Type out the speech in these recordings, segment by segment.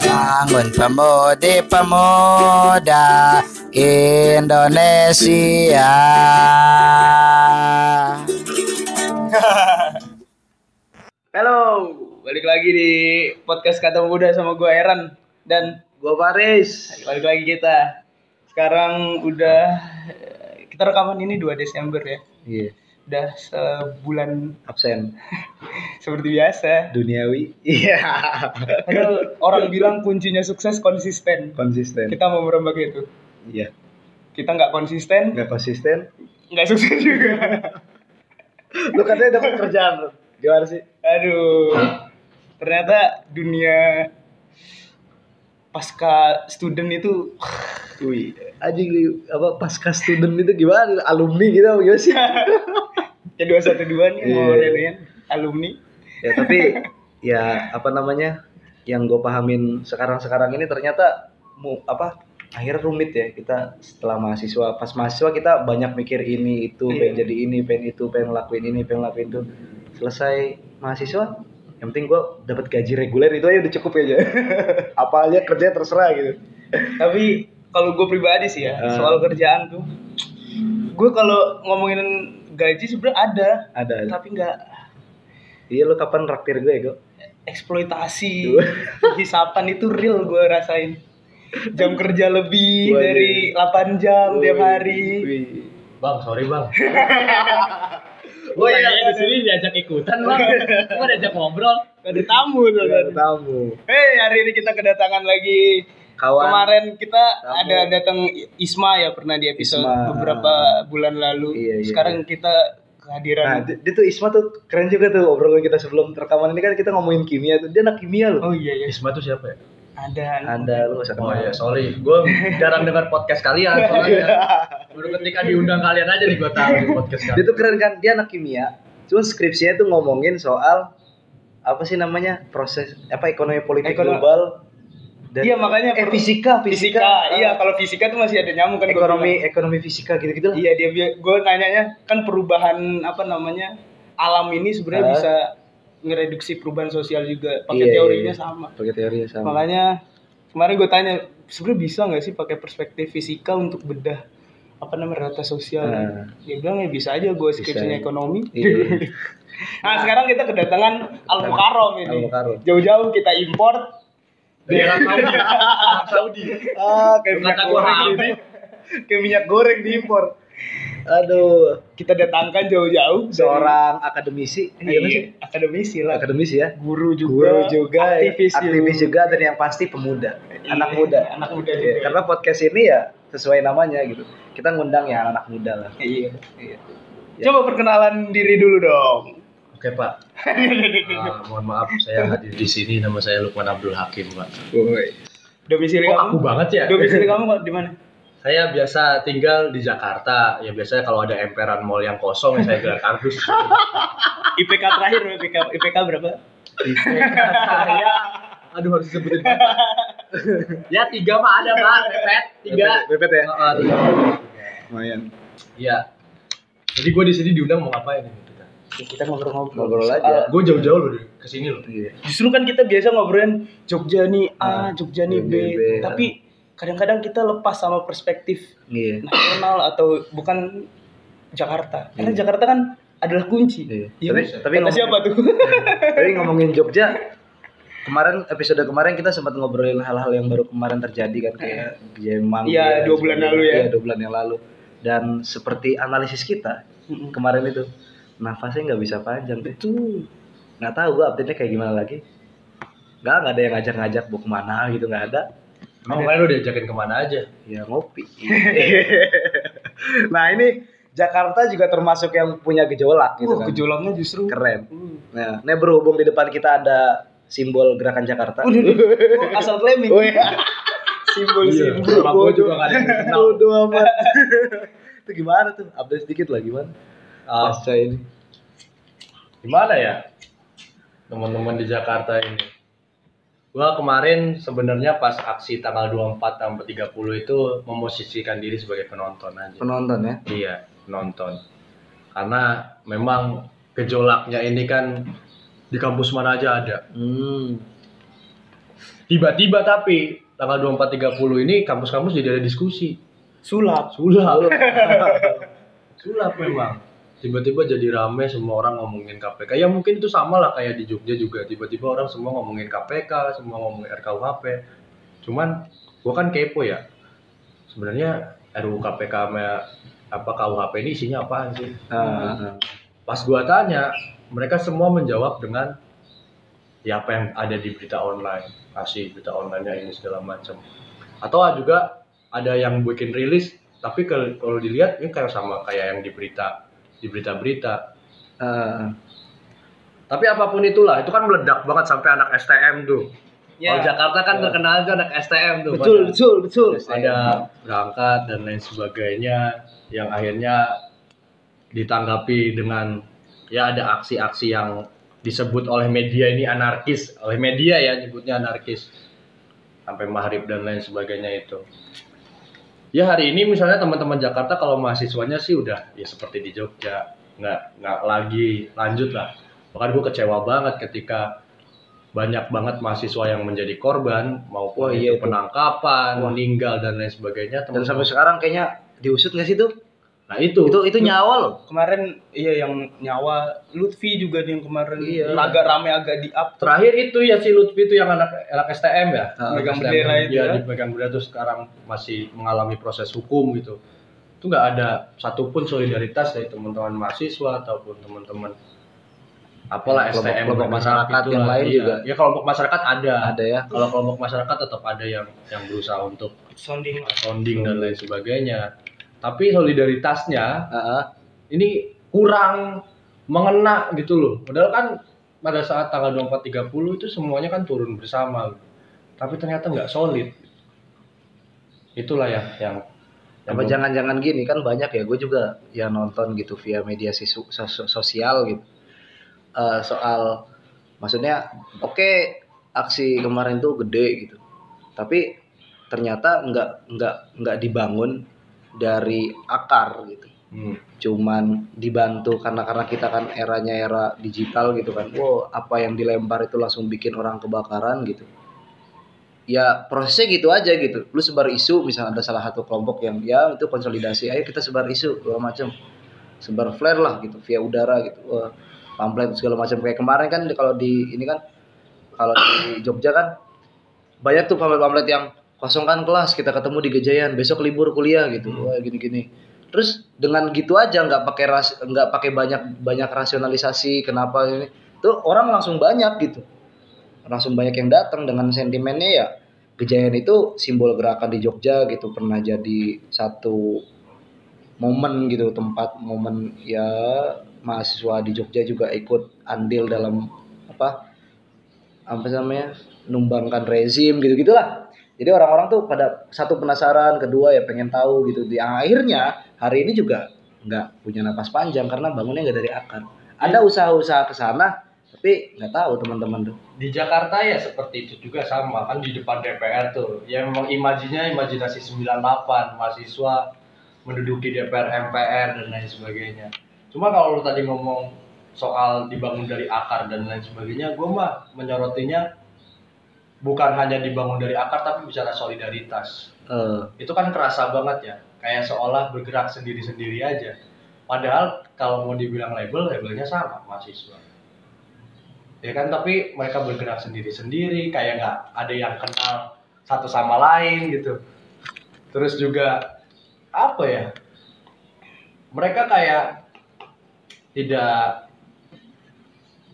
Bangun pemudi pemuda Indonesia Halo, balik lagi di podcast Kata Muda sama gue Aaron dan Gua Paris. balik lagi kita. Sekarang udah kita rekaman ini 2 Desember ya. Iya. Udah sebulan Absen. seperti biasa. Duniawi. Iya. Padahal orang bilang kuncinya sukses konsisten. Konsisten. Kita mau merembak itu. Iya. Kita nggak konsisten, Nggak konsisten. nggak sukses juga. Lu katanya dapat kerjaan. lu. Gimana sih? Aduh. Ternyata dunia pasca student itu Wih, anjing lu apa pasca student itu gimana? Alumni gitu apa gimana sih? ya dua satu dua nih mau Iya. reunian alumni ya tapi ya apa namanya? Yang gue pahamin sekarang-sekarang ini ternyata mu apa? Akhirnya rumit ya kita setelah mahasiswa. Pas mahasiswa kita banyak mikir ini itu, Iya. pengen jadi ini, pengen itu, pengen ngelakuin ini, pengen ngelakuin itu. Selesai mahasiswa, yang penting gue dapat gaji reguler itu aja udah cukup aja. apa aja kerja terserah gitu. tapi kalau gue pribadi sih ya Ah. soal kerjaan tuh gue kalau ngomongin gaji sebenarnya ada Ada. ada. tapi nggak Iya lo kapan raktir gue gue? eksploitasi hisapan itu real gue rasain jam kerja lebih Waduh. dari 8 jam tiap hari Wih. Bang, sorry bang. Oh iya, di sini diajak ikutan bang. Gua diajak ngobrol. ada tamu tuh Ada kan tamu. Hei, hari ini kita kedatangan lagi. Kawan. Kemarin kita Tamu. ada datang Isma ya pernah di episode Isma. beberapa bulan lalu. Iya, iya. Sekarang kita Nah, kehadiran. dia, dia tuh Isma tuh keren juga tuh obrolan kita sebelum rekaman ini kan kita ngomongin kimia tuh. Dia anak kimia loh. oh iya iya. Isma tuh siapa ya? Ada. Ada lu gak usah Oh iya, sorry. Gue jarang dengar podcast kalian soalnya. Baru ketika diundang kalian aja nih gue tahu di podcast kalian. tuh keren kan, dia anak kimia. Cuma skripsinya tuh ngomongin soal apa sih namanya proses apa ekonomi politik Ekonomi- global dan Iya, makanya eh, fisika, Fisika, fisika, iya kalau fisika tuh masih ada nyamuk kan ekonomi ekonomi fisika gitu-gitu lah. Iya dia gue nanyanya kan perubahan apa namanya alam ini sebenarnya Ah. bisa ngereduksi perubahan sosial juga pakai Iya, iya, teorinya iya. sama. Pakai teorinya sama. Makanya kemarin gue tanya sebenarnya bisa nggak sih pakai perspektif fisika untuk bedah apa namanya rata sosial? Nah. Dia bilang ya bisa aja gue skripsinya ekonomi. Iya. nah sekarang kita kedatangan Al Mukarrom ini. Jauh-jauh kita import Dari Arab Saudi. Arab Saudi. Ah, kayak minyak goreng. Kayak minyak goreng diimpor. Aduh, kita datangkan jauh-jauh dari- seorang akademisi, iya iya, akademisi lah. akademisi ya, Guru juga, guru juga, aktivis, aktivis juga, dan yang pasti pemuda, Iya, anak muda. anak muda Iya, juga. Karena podcast ini ya sesuai namanya gitu. Kita ngundang ya anak muda lah. Iya. Iya. Coba perkenalan diri dulu dong. Oke pak. Ah, mohon maaf saya hadir di sini. Nama saya Lukman Abdul Hakim pak. Woi. Domisili Kok kamu? aku banget ya? Domisili kamu di mana? Saya biasa tinggal di Jakarta. Ya biasanya kalau ada emperan mall yang kosong ya saya gelar kardus. IPK terakhir IPK IPK berapa? saya aduh harus disebutin ya tiga mah ada pak pepet tiga Pepet ya? Heeh, tiga Lumayan. iya jadi gue di sini diundang mau ngapain ini kita Kita ngobrol-ngobrol. Ngobrol aja. gue jauh-jauh loh ke sini loh Iya. Justru kan kita biasa ngobrolin Jogja nih A, Jogja nih B, B, B, tapi kadang-kadang kita lepas sama perspektif Iya. nasional atau bukan Jakarta. Karena Iya. Jakarta kan adalah kunci. Iya. Iya Tapi- tapi Kata ngomong- siapa tuh? Tapi ngomongin Jogja, kemarin episode kemarin kita sempat ngobrolin hal-hal yang baru kemarin terjadi kan kayak Jemang. Iya, dan dua bulan lalu ya. Iya, dua bulan yang lalu. Dan seperti analisis kita kemarin itu, nafasnya nggak bisa panjang. Betul. Nggak tahu gua update-nya kayak gimana lagi. Nggak, nggak ada yang ngajak-ngajak mau ke mana gitu nggak ada. Emang kemarin lu diajakin ke mana aja Ya ngopi. nah ini Jakarta juga termasuk yang punya gejolak gitu kan. gejolaknya justru Keren. Hmm. Nah, ini berhubung di depan kita ada simbol gerakan Jakarta. Udah, udah. Oh, asal claiming. Oh iya. Simbol-simbol. Sama gue juga gak ada yang kenal Bodoh amat. itu gimana tuh? Update sedikit lah gimana? Ah, Pasca ini. gimana ya teman-teman di Jakarta ini gua kemarin sebenarnya pas aksi tanggal 24 sampai 30 itu memosisikan diri sebagai penonton aja Penonton ya. Iya, nonton. Karena memang gejolaknya ini kan di kampus mana aja ada. Hmm. tiba-tiba tapi tanggal 24 30 ini kampus-kampus jadi ada diskusi sulap sulap sulap memang tiba-tiba jadi rame semua orang ngomongin KPK ya mungkin itu sama lah kayak di Jogja juga. Tiba-tiba orang semua ngomongin KPK semua ngomongin RKUHP cuman gua kan kepo ya. Sebenarnya RUU KPK sama apa KUHP ini isinya apaan sih? Ah, pas gua tanya mereka semua menjawab dengan ya apa yang ada di berita online? Kasih berita online ini segala macam. Atau juga ada yang bikin rilis tapi kalau dilihat ini kayak sama kayak yang di berita di berita-berita. Ah. tapi apa pun itulah itu kan meledak banget sampai anak STM tuh. Ya. Kalau Jakarta kan terkenal itu anak STM tuh betul pada- betul betul. Ada berangkat dan lain sebagainya yang akhirnya ditanggapi dengan ya ada aksi-aksi yang disebut oleh media ini anarkis. Oleh media ya nyebutnya anarkis. Sampai maghrib dan lain sebagainya itu ya hari ini misalnya teman-teman Jakarta kalau mahasiswanya sih udah ya seperti di Jogja nggak nggak lagi lanjut lah bahkan gue kecewa banget ketika banyak banget mahasiswa yang menjadi korban maupun Wah, iya itu penangkapan Wah. meninggal dan lain sebagainya Dan teman-teman. sampai sekarang kayaknya diusut nggak sih tuh? Nah itu Itu itu nyawa loh. kemarin iya yang nyawa Lutfi juga nih yang kemarin Iya. agak rame agak di up terakhir itu ya si Lutfi itu yang anak anak STM ya Ah, megang STM, bendera itu dia ya. dipegang bendera terus sekarang masih mengalami proses hukum gitu itu nggak ada satupun solidaritas dari teman-teman mahasiswa ataupun teman-teman apalah Kelompok- STM kelompok masyarakat itulah. yang lain Iya. juga. ya kelompok masyarakat ada Ada ya. kalau kelompok masyarakat tetap ada yang yang berusaha untuk sounding sounding dan lain sebagainya tapi solidaritasnya ah. ini kurang mengena gitu loh. Padahal kan pada saat tanggal 24 30 itu semuanya kan turun bersama. Tapi ternyata nggak solid. Itulah ya yang yang Apa jangan-jangan gini kan banyak ya gue juga yang nonton gitu via media sisu- sos- sosial gitu. Eh, soal maksudnya oke aksi kemarin tuh gede gitu. Tapi ternyata nggak nggak nggak dibangun dari akar gitu. Hmm. cuman dibantu karena karena kita kan eranya era digital gitu kan. Wow apa yang dilempar itu langsung bikin orang kebakaran gitu. Ya prosesnya gitu aja gitu. Lu sebar isu misalnya ada salah satu kelompok yang ya itu konsolidasi ayo kita sebar isu segala macam. Sebar flare lah gitu via udara gitu Wah, pamflet segala macam. Kayak kemarin kan kalau di ini kan kalau di Jogja kan banyak tuh pamflet-pamflet yang kosongkan kelas kita ketemu di Gejayan besok libur kuliah gitu. Wah gini-gini. Terus dengan gitu aja nggak pakai ras nggak pakai banyak banyak rasionalisasi kenapa ini. Tuh orang langsung banyak gitu. Langsung banyak yang datang dengan sentimennya ya Gejayan itu simbol gerakan di Jogja gitu. Pernah jadi satu momen gitu tempat momen ya mahasiswa di Jogja juga ikut andil dalam apa apa namanya numbangkan rezim gitu gitulah jadi orang-orang tuh pada satu penasaran kedua ya pengen tahu gitu di akhirnya hari ini juga nggak punya napas panjang karena bangunnya nggak dari akar ada usaha-usaha ke sana tapi nggak tahu teman-teman tuh Di Jakarta ya seperti itu juga sama kan di depan DPR tuh. Ya memang imajinya imajinasi 98 mahasiswa menduduki DPR MPR dan lain sebagainya. Cuma kalau lu tadi ngomong soal dibangun dari akar dan lain sebagainya, gue mah menyorotinya bukan hanya dibangun dari akar tapi bicara solidaritas. Eh, itu kan kerasa banget ya. Kayak seolah bergerak sendiri-sendiri aja. Padahal kalau mau dibilang label labelnya sama mahasiswa. Ya kan tapi mereka bergerak sendiri-sendiri kayak nggak ada yang kenal satu sama lain gitu. Terus juga apa ya? Mereka kayak tidak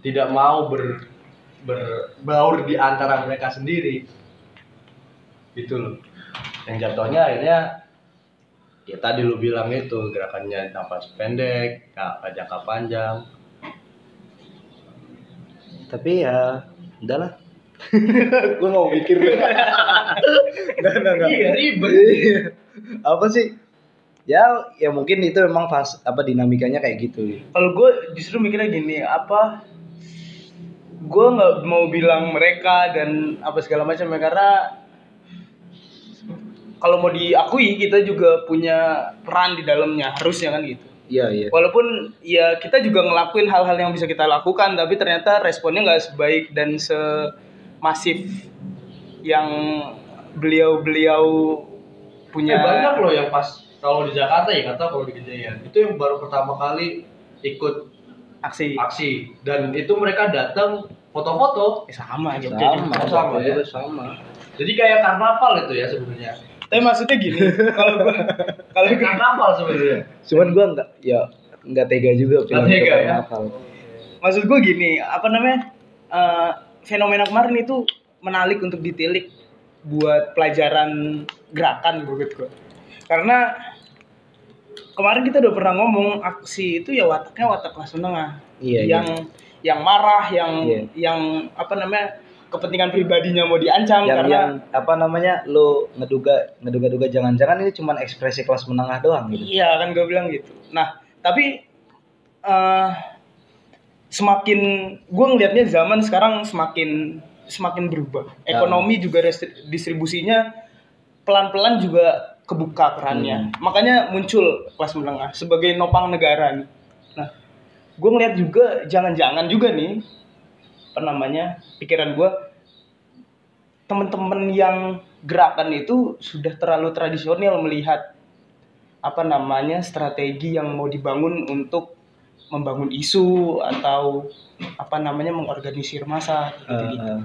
tidak mau ber berbaur di antara mereka sendiri. Gitu loh. Yang jatuhnya akhirnya ya tadi lu bilang itu gerakannya nafas pendek nggak jangka panjang. Tapi ya udahlah gue mau mikir nggak nggak nggak. iya ribet. Iya. apa sih? Ya ya mungkin itu memang pas apa dinamikanya kayak gitu. Kalau gue justru mikirnya gini apa gue nggak mau bilang mereka dan apa segala macam ya karena kalau mau diakui kita juga punya peran di dalamnya harusnya kan gitu. Iya iya. Walaupun ya kita juga ngelakuin hal-hal yang bisa kita lakukan tapi ternyata responnya nggak sebaik dan semasif yang beliau-beliau Eh, punya banyak loh yang pas kalau di Jakarta ya kata kalau di Kejayaan. Itu yang baru pertama kali ikut aksi aksi dan itu mereka datang foto-foto Eh, sama Jogja sama juga. sama, ya. sama jadi kayak karnaval itu ya sebenarnya Tapi maksudnya gini, kalau gua kalau kayak karnaval sebenarnya cuman gua nggak ya nggak tega juga Nggak tega, ya? karnaval. maksud gue gini apa namanya eh, fenomena kemarin itu menarik untuk ditilik buat pelajaran gerakan menurut gue karena kemarin kita udah pernah ngomong aksi itu ya wataknya watak kelas menengah Iya, yang yang marah yang Iya. yang apa namanya kepentingan pribadinya mau diancam yang karena yang apa namanya lu ngeduga ngeduga-duga jangan-jangan ini cuman ekspresi kelas menengah doang gitu Iya kan gue bilang gitu. Nah tapi eh semakin gue ngelihatnya zaman sekarang semakin semakin berubah. Ekonomi juga restri- distribusinya pelan-pelan juga kebuka kerannya. Makanya muncul kelas menengah sebagai nopang negara. nih. Nah gue ngeliat juga jangan-jangan juga nih apa namanya pikiran gue temen-temen yang gerakan itu sudah terlalu tradisional melihat apa namanya strategi yang mau dibangun untuk membangun isu atau apa namanya mengorganisir masa gitu, Eh, eh.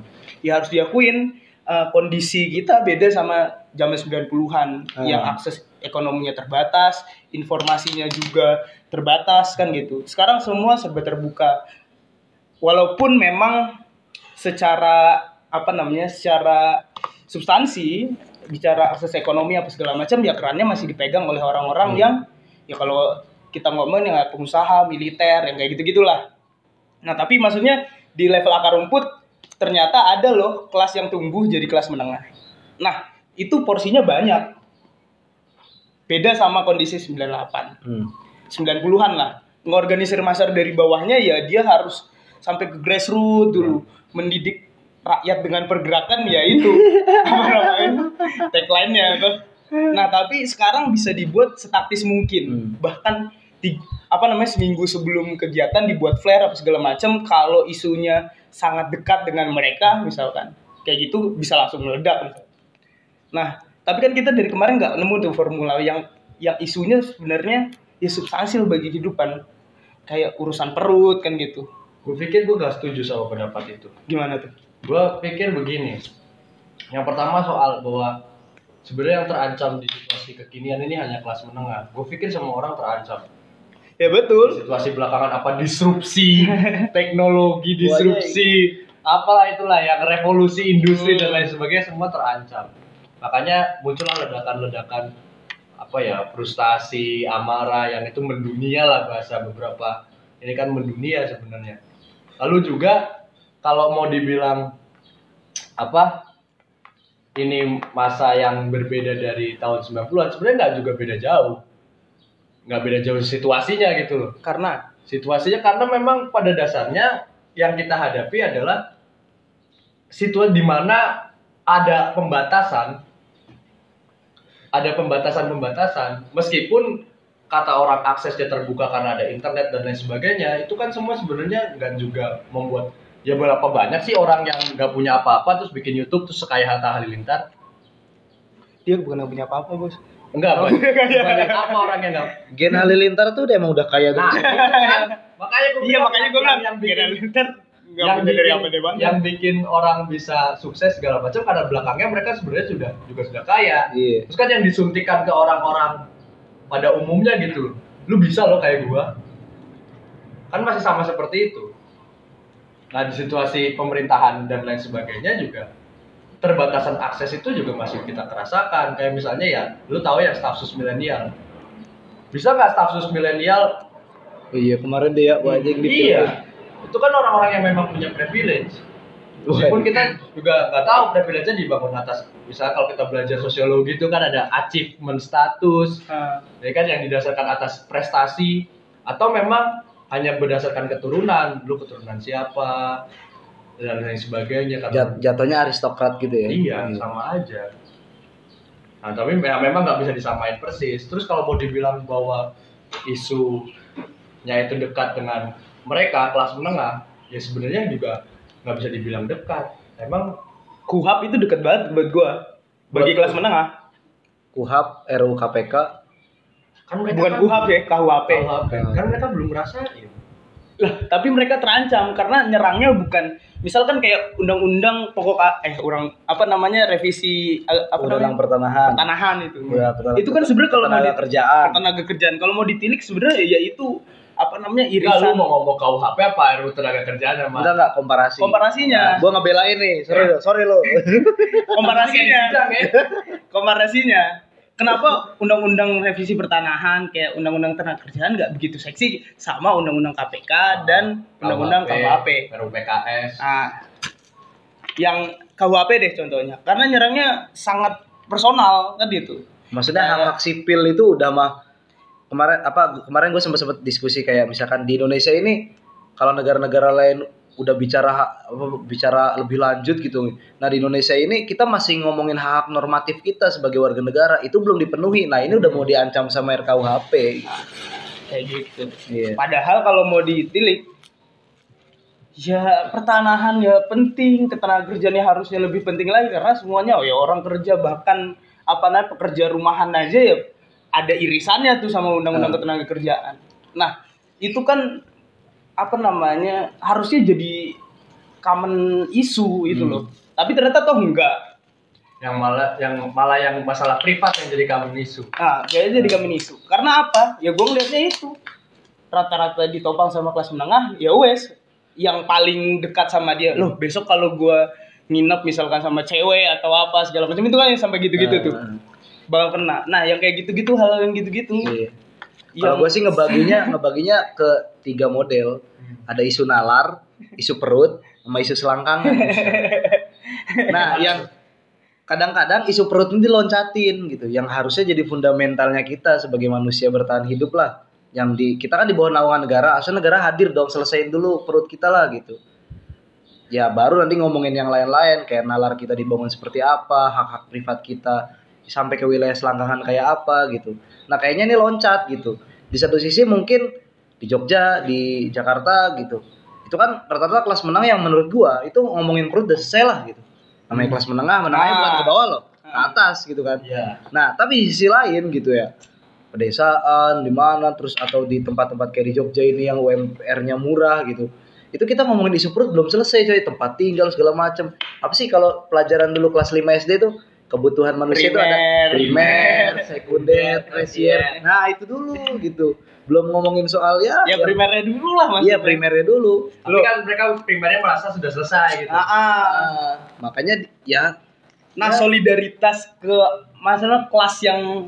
ya harus diakuin eh, kondisi kita beda sama zaman 90-an Ah. yang akses ekonominya terbatas, informasinya juga terbatas kan gitu. Sekarang semua serba terbuka. Walaupun memang secara apa namanya? secara substansi bicara akses ekonomi apa segala macam ya kerannya masih dipegang oleh orang-orang yang ya kalau kita ngomongin ya pengusaha, militer, yang kayak gitu-gitulah. Nah, tapi maksudnya di level akar rumput ternyata ada loh kelas yang tumbuh jadi kelas menengah. Nah, itu porsinya banyak. Beda sama kondisi 98. Hmm. 90-an lah. Ngorganisir masa dari bawahnya ya dia harus sampai ke grassroots dulu. Mendidik rakyat dengan pergerakan ya itu. Apa namanya? Tagline-nya. Nah, tapi sekarang bisa dibuat setaktis mungkin. Hmm. Bahkan di apa namanya seminggu sebelum kegiatan dibuat flare apa segala macam kalau isunya sangat dekat dengan mereka misalkan kayak gitu bisa langsung meledak misalkan. Nah, tapi kan kita dari kemarin nggak nemu tuh formula yang yang isunya sebenarnya ya substansial bagi kehidupan. Kayak urusan perut kan gitu. gue pikir gue gak setuju sama pendapat itu Gimana tuh? gue pikir begini yang pertama soal bahwa sebenarnya yang terancam di situasi kekinian ini hanya kelas menengah gue pikir semua orang terancam Ya betul. situasi belakangan apa? Disrupsi teknologi disrupsi apalah itulah yang revolusi industri dan lain sebagainya semua terancam. Makanya muncullah ledakan-ledakan apa ya frustasi amarah yang itu mendunia lah bahasa beberapa. Ini kan mendunia sebenarnya. Lalu juga kalau mau dibilang apa ini masa yang berbeda dari tahun 90-an sebenarnya nggak juga beda jauh nggak beda jauh situasinya gitu loh. Karena? Situasinya karena memang pada dasarnya yang kita hadapi adalah situasi di mana ada pembatasan ada pembatasan-pembatasan. Meskipun kata orang aksesnya terbuka karena ada internet dan lain sebagainya itu kan semua sebenarnya nggak juga membuat ya berapa banyak sih orang yang nggak punya apa-apa terus bikin YouTube terus sekaya Hatta Halilintar? Dia bukan yang punya apa-apa, Bos. Enggak apa orang yang nggak Gen Halilintar tuh udah emang udah kaya nah gitu. itu kan makanya gue Iya, makanya gue bilang yang bikin Linter nggak yang dari bikin, apa deh bang. yang bikin orang bisa sukses segala macam karena belakangnya mereka sebenarnya sudah juga sudah kaya. Iya. Terus kan yang disuntikan ke orang-orang pada umumnya gitu, lu bisa loh kayak gua. Kan masih sama seperti itu. Nah di situasi pemerintahan dan lain sebagainya juga terbatasan akses itu juga masih kita kerasakan. Kayak misalnya ya, lu tahu ya staf sus milenial. Bisa nggak staf sus milenial Oh iya kemarin dia wajah gitu. Iya. Itu kan orang-orang yang memang punya privilege. Meskipun kita juga nggak tahu privilege-nya dibangun atas misalnya kalau kita belajar sosiologi itu kan ada achievement status, Nah, ya kan yang didasarkan atas prestasi atau memang hanya berdasarkan keturunan, lu keturunan siapa dan lain sebagainya kan. Jat- jatuhnya aristokrat gitu ya. Iya, sama aja. Nah, tapi ya memang nggak bisa disamain persis. Terus kalau mau dibilang bahwa isunya itu dekat dengan mereka kelas menengah, ya sebenarnya juga nggak bisa dibilang dekat. Emang kuhap itu deket banget buat gua bagi Buat- kelas menengah Kuhap, RUU KPK, Kan mereka bukan kan kuhap ya KUHP KUHP. Kan mereka belum ngerasain. Lah tapi mereka terancam karena nyerangnya bukan misalkan kayak undang-undang pokok eh orang apa namanya revisi eh, apa Undang-Undang namanya Pertanahan. pertanahan itu Iya, pertanahan. itu kan sebenarnya kalau mau di- kerjaan. tenaga kerjaan kalau mau ditilik sebenarnya ya itu apa namanya Enggak, lu irisan mau ngomong KUHP apa RUU tenaga kerjaan sama Enggak enggak komparasi. komparasinya Gua ngebelain nih, sorry lo, sorry lo. komparasinya ya. komparasinya kenapa undang-undang revisi pertanahan kayak undang-undang tenaga kerjaan nggak begitu seksi sama undang-undang KPK dan undang-undang KUHP PKS. Nah, yang KUHP deh contohnya. Karena nyerangnya sangat personal kan gitu. Maksudnya hak-hak sipil itu udah mah kemarin apa kemarin gue sempat sempat diskusi kayak misalkan di Indonesia ini kalau negara-negara lain udah bicara hak- bicara lebih lanjut gitu. Nah di Indonesia ini kita masih ngomongin hak normatif kita sebagai warga negara itu belum dipenuhi. Nah ini udah mau diancam sama RKUHP. Kayak gitu. Iya. Padahal kalau mau ditilik ya pertanahan ya penting, ketenagakerjaannya harusnya lebih penting lagi karena semuanya oh ya orang kerja bahkan apa namanya pekerja rumahan aja ya ada irisannya tuh sama undang-undang Ah. ketenaga kerjaan. Nah, itu kan apa namanya harusnya jadi common issue itu Hmm. loh. Tapi ternyata toh enggak. Yang malah yang malah yang masalah privat yang jadi common issue. Nah, kayaknya jadi common issue. Karena apa? Ya gue ngeliatnya itu. Rata-rata ditopang sama kelas menengah, ya wes. Yang paling dekat sama dia. Loh, besok kalau gue nginep misalkan sama cewek atau apa segala macam itu kan yang sampai gitu-gitu tuh. Ah, Bakal kena. Nah, yang kayak gitu-gitu hal yang gitu-gitu. Iya. Kalau gue sih ngebaginya ngebaginya ke tiga model. Ada isu nalar, isu perut, sama isu selangkangan. nah, yang kadang-kadang isu perut ini diloncatin gitu, yang harusnya jadi fundamentalnya kita sebagai manusia bertahan hidup lah. Yang di kita kan di bawah naungan negara, asal negara hadir dong, selesaiin dulu perut kita lah gitu. Ya baru nanti ngomongin yang lain-lain kayak nalar kita dibangun seperti apa, hak-hak privat kita sampai ke wilayah selangkangan kayak apa gitu. Nah kayaknya ini loncat gitu. Di satu sisi mungkin di Jogja, di Jakarta gitu. Itu kan rata-rata kelas menang yang menurut gua itu ngomongin perut udah selesai lah gitu. Namanya kelas menengah, menengahnya Ah. bukan ke bawah loh, ke atas gitu kan. Iya. Nah, tapi di sisi lain gitu ya. Pedesaan di mana terus atau di tempat-tempat kayak di Jogja ini yang UMR-nya murah gitu. Itu kita ngomongin isu perut belum selesai coy, tempat tinggal segala macam. Apa sih kalau pelajaran dulu kelas 5 SD tuh kebutuhan manusia itu ada Primer. primer, sekunder, tersier. Nah, itu dulu gitu. Belum ngomongin soal ya Ya primernya dulu lah maksudnya. Iya, primernya dulu. Tapi kan mereka primernya merasa sudah selesai gitu. Ah, ah. Ah, makanya ya Nah, Ya. solidaritas ke masalah kelas yang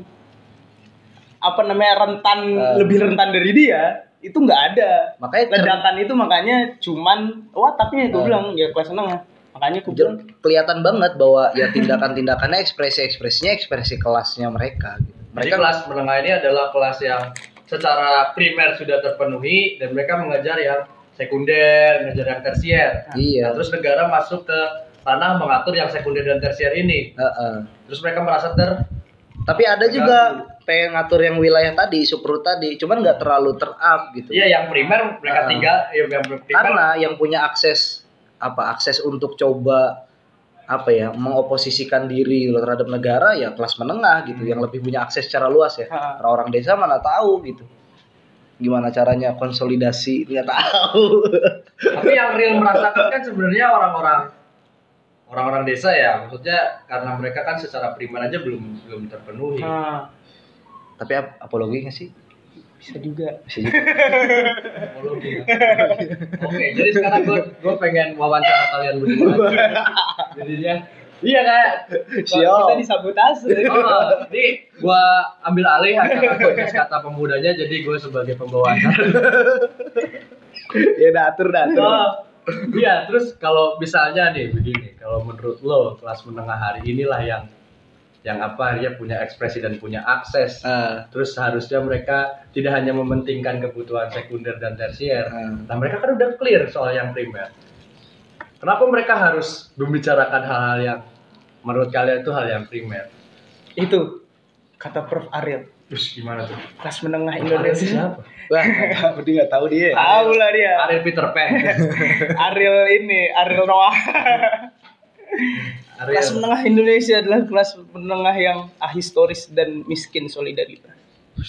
apa namanya rentan Ah. lebih rentan dari dia itu nggak ada. makanya Ledakan itu makanya cuman wah tapi gue Ah. bilang ya kelas seneng ya. Makanya gue bilang kelihatan banget bahwa ya tindakan-tindakannya ekspresi-ekspresinya ekspresi kelasnya mereka gitu. Jadi Mereka kelas menengah ini adalah kelas yang secara primer sudah terpenuhi dan mereka mengejar yang sekunder, mengejar yang tersier. Iya. Nah, terus negara masuk ke ranah mengatur yang sekunder dan tersier ini. Heeh. Terus mereka merasa ter Tapi ada juga pengen ngatur yang wilayah tadi, isu perut tadi, cuman nggak terlalu ter-up gitu. Iya, yang primer mereka Ah. tinggal ya, yang primer Karena yang punya akses apa akses untuk coba apa ya mengoposisikan diri terhadap negara ya kelas menengah gitu yang lebih punya akses secara luas ya Ha. orang-orang desa mana tahu gitu gimana caranya konsolidasi nggak tahu Tapi yang real merasakan kan sebenarnya orang-orang orang-orang desa ya, maksudnya karena mereka kan secara primer aja belum belum terpenuhi. nah, tapi ap- apologi nggak sih bisa juga. bisa juga. Oke, jadi sekarang gue gue pengen wawancara kalian berdua. Jadinya iya kayak Kalau kita disabotase. Oh, ini gue ambil alih acara podcast kata pemudanya, jadi gue sebagai pembawa acara. ya datur datur Oh, iya, terus kalau misalnya nih begini, kalau menurut lo kelas menengah hari inilah yang yang apa dia punya ekspresi dan punya akses. Ah, Terus harusnya mereka tidak hanya mementingkan kebutuhan sekunder dan tersier. Hmm. Nah, mereka kan udah clear soal yang primer. Kenapa mereka harus membicarakan hal-hal yang menurut kalian itu hal yang primer? Itu kata Prof Ariel. Terus gimana tuh? Kelas menengah Indonesia. siapa? wah nggak tahu dia nggak tahu dia Tahu lah dia. Ariel Peter Pan. Ariel ini, Ariel Noah. kelas menengah Indonesia adalah kelas menengah yang ahistoris dan miskin solidaritas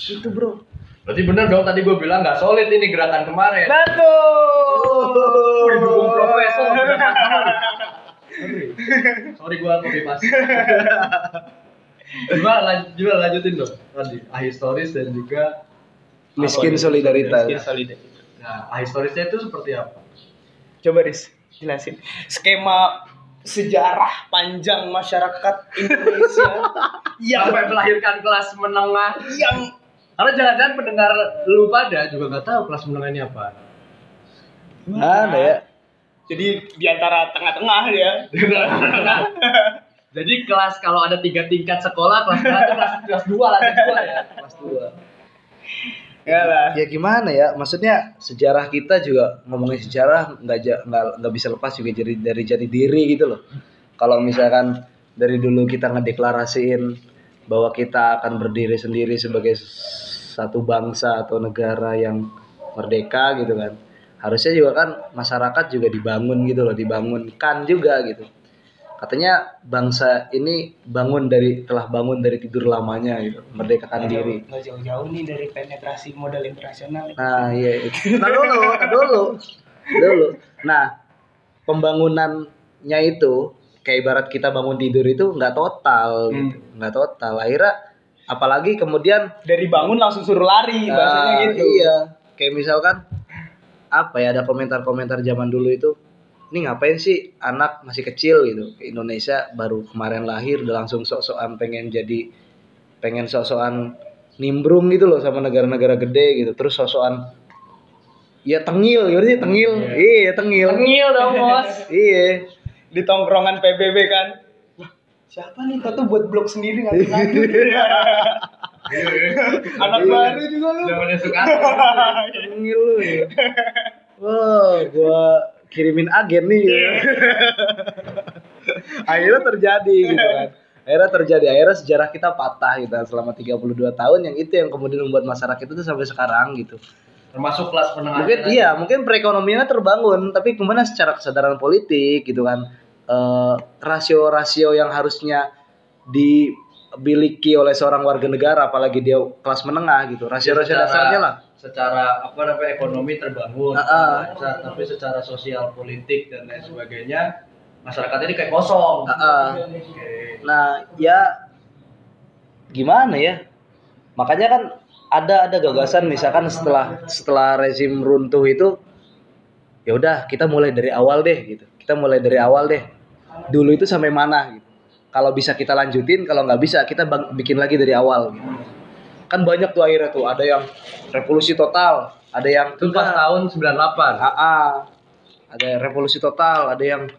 itu bro Berarti bener dong tadi gue bilang nggak solid ini gerakan kemarin. betul Didukung profesor. Sorry gue copy paste. Gimana, lan- gimana lanjutin dong tadi ahistoris dan juga Miskin solidaritas. miskin solidaritas Nah, ahistorisnya itu seperti apa? coba Riz jelasin skema sejarah panjang masyarakat Indonesia yang Sampai melahirkan kelas menengah. yang Karena jangan-jangan pendengar lu pada juga nggak tahu kelas menengah ini apa. Mana ya? jadi di antara tengah-tengah ya Jadi kelas kalau ada tiga tingkat sekolah kelas menengah itu kelas kelas dua lah kelas dua ya. Kelas dua. Ya lah Ya gimana ya? Maksudnya sejarah kita juga ngomongin sejarah nggak nggak bisa lepas juga jadi dari jati diri gitu loh. Kalau misalkan dari dulu kita ngedeklarasiin bahwa kita akan berdiri sendiri sebagai satu bangsa atau negara yang merdeka gitu kan. Harusnya juga kan masyarakat juga dibangun gitu loh, dibangunkan juga gitu. Katanya bangsa ini bangun dari telah bangun dari tidur lamanya gitu, merdekakan diri. nggak jauh-jauh nih dari penetrasi modal internasional Nah, iya itu. Nah, dulu, dulu. Dulu. Nah, pembangunannya itu kayak ibarat kita bangun tidur itu nggak total gitu. Nggak total. Akhirnya apalagi kemudian dari bangun langsung suruh lari bahasanya ah, gitu Iya. Kayak misalkan apa ya ada komentar-komentar zaman dulu itu ini ngapain sih anak masih kecil gitu? Ke Indonesia baru kemarin lahir udah langsung sok-sokan pengen jadi pengen sok-sokan nimbrung gitu loh sama negara-negara gede gitu. Terus sok-sokan ya tengil. Gimana sih tengil? Iya. Tengil. Tengil dong bos. Iya. Di tongkrongan PBB kan. Wah, siapa nih? Kau tuh buat blog sendiri ngatur-ngatur anak baru juga lu. Zamannya Soekarno. tengil lu ya. Wow gua kirimin agen nih gitu. akhirnya terjadi gitu kan. Akhirnya terjadi. Akhirnya sejarah kita patah gitu kan, selama 32 tahun. Yang itu yang kemudian membuat masyarakat itu sampai sekarang gitu. Termasuk kelas menengah. mungkin iya mungkin perekonomiannya terbangun. Tapi kemudian secara kesadaran politik gitu kan. Eh, rasio-rasio yang harusnya dimiliki oleh seorang warga negara apalagi dia kelas menengah gitu. Rasio-rasio Secara- dasarnya lah secara apa namanya ekonomi terbangun Ah, ah. Sa- tapi secara sosial politik dan lain sebagainya masyarakat ini kayak kosong Ah, ah. Oke. Nah, ya gimana ya? Makanya kan ada ada gagasan misalkan setelah setelah rezim runtuh itu ya udah kita mulai dari awal deh gitu. Kita mulai dari awal deh. Dulu itu sampai mana gitu. Kalau bisa kita lanjutin, kalau nggak bisa kita bang- bikin lagi dari awal gitu. Kan banyak tuh akhirnya tuh, ada yang revolusi total, ada yang itu pas tahun 98 AA ada revolusi total ada yang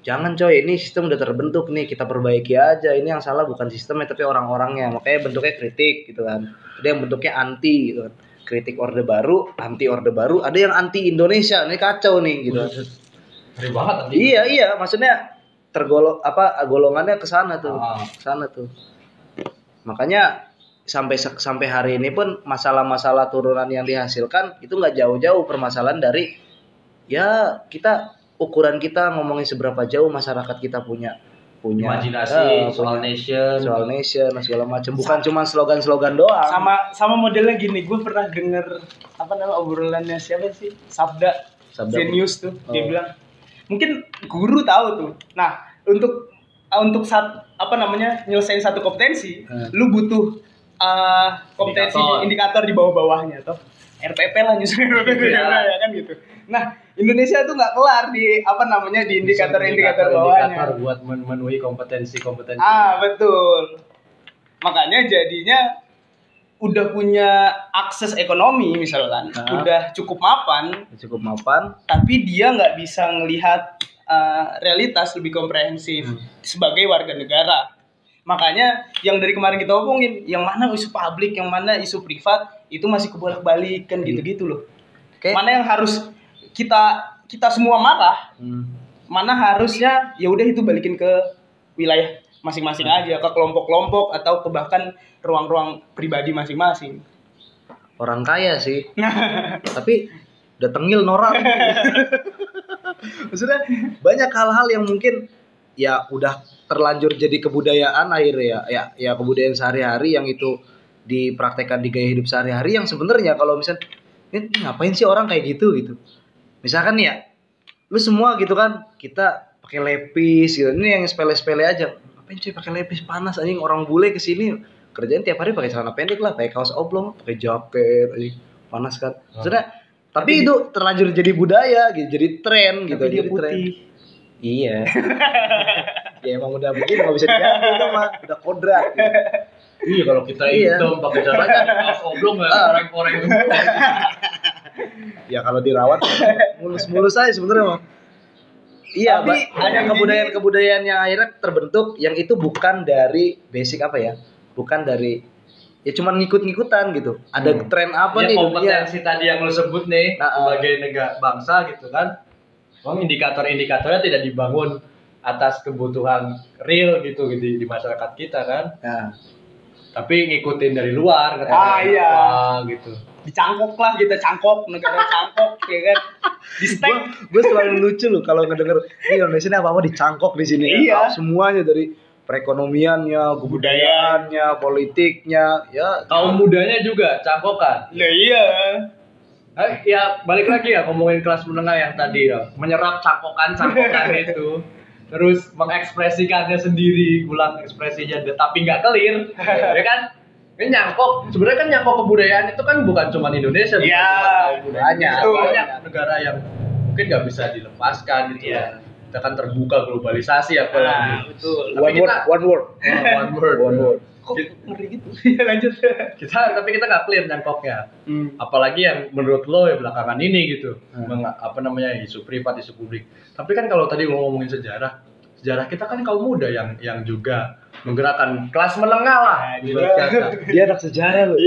jangan coy ini sistem udah terbentuk nih kita perbaiki aja. Ini yang salah bukan sistemnya tapi orang-orangnya. Makanya bentuknya kritik gitu kan. Ada yang bentuknya anti gitu kan. Kritik orde baru anti orde baru. Ada yang anti Indonesia ini kacau nih gitu kan. ngeri banget nanti iya iya. Maksudnya tergolong apa golongannya ke sana tuh. Ah. ke sana tuh. Makanya sampai sampai hari ini pun masalah-masalah turunan yang dihasilkan itu nggak jauh-jauh permasalahan dari ya kita ukuran kita ngomongin seberapa jauh masyarakat kita punya punya imajinasi eh, soal punya nation soal nation segala macam bukan cuma slogan-slogan doang sama sama modelnya gini gue pernah denger apa nama obrolannya siapa sih Sabda, Sabda. Zenius tuh dia Oh. bilang mungkin guru tahu tuh nah untuk uh, untuk saat apa namanya nyelesain satu kompetensi Hmm. lu butuh uh, kompetensi Indikator. indikator, di bawah-bawahnya tuh RPP lah nyusun RPP Iya. ya kan gitu nah Indonesia tuh nggak kelar di apa namanya di indikator-indikator bawahnya indikator buat memenuhi kompetensi-kompetensi Ah betul. Makanya jadinya udah punya akses ekonomi misalkan, Ah. udah cukup mapan, cukup mapan tapi dia nggak bisa ngelihat uh, realitas lebih komprehensif sebagai warga negara. Makanya yang dari kemarin kita omongin, yang mana isu publik, yang mana isu privat, itu masih kebolak-balik kan gitu-gitu loh. Oke. Mana yang harus kita kita semua marah, Hmm. mana harusnya ya udah itu balikin ke wilayah masing-masing aja ke kelompok-kelompok atau ke bahkan ruang-ruang pribadi masing-masing. orang kaya sih tapi udah tengil norak maksudnya banyak hal-hal yang mungkin ya udah terlanjur jadi kebudayaan akhirnya ya ya ya kebudayaan sehari-hari yang itu dipraktekkan di gaya hidup sehari-hari yang sebenarnya kalau misal ini ngapain sih orang kayak gitu? gitu. Misalkan ya lu semua gitu kan kita pakai lepis gitu. Ini yang sepele-sepele aja. Ngapain cuy pakai lepis? Panas anjing orang bule ke sini kerjaan tiap hari pakai celana pendek lah pakai kaos oblong pakai jaket anjing. Panas kan. Sudah tapi, itu terlanjur jadi budaya gitu jadi tren gitu Tapi jadi tren. Iya ya emang udah begini nggak bisa diganti itu mah udah kodrat gitu. Iya kalau kita Iya. hitam pakai caranya kaos oblong ya orang-orang semua. ya kalau dirawat mulus-mulus aja sebenarnya mah iya Tapi ada kebudayaan-kebudayaan yang akhirnya terbentuk yang itu bukan dari basic apa ya bukan dari ya cuman ngikut-ngikutan gitu ada Hmm. tren apa ya nih dunia kompetensi tadi yang lo sebut nih Nah, uh. sebagai negara bangsa gitu kan. Memang indikator-indikatornya tidak dibangun atas kebutuhan real gitu di, di masyarakat kita kan. nah, Tapi ngikutin dari luar ngerti Ah, iya. apa gitu. Dicangkok lah kita cangkok negara cangkok ya kan. Di stek gue selalu lucu loh kalau ngedenger ini Indonesia ini apa apa dicangkok di sini Iya. semuanya dari perekonomiannya kebudayaannya politiknya ya Kaum mudanya juga cangkokan. Lah iya. Eh, ya balik lagi ya ngomongin kelas menengah yang tadi ya. Menyerap cangkokan-cangkokan itu. Terus mengekspresikannya sendiri ulang ekspresinya tapi nggak clear. Ya kan? Ini nyangkok sebenarnya kan nyangkok kebudayaan itu kan bukan cuma Indonesia bukan cuma kaum budaya banyak. Banyak negara yang mungkin nggak bisa dilepaskan gitu ya kita kan terbuka globalisasi apalagi. Nah, betul. Tapi one word kita- one word. One word. One word Kok ngeri gitu? Ya lanjut. kita tapi kita nggak clear nyangkoknya Hmm. apalagi yang menurut lo ya belakangan ini gitu Hmm. meng- apa namanya isu privat isu publik tapi kan kalau tadi lo ngomongin sejarah sejarah kita kan kaum muda yang yang juga menggerakkan kelas menengah lah kata. dia anak sejarah loh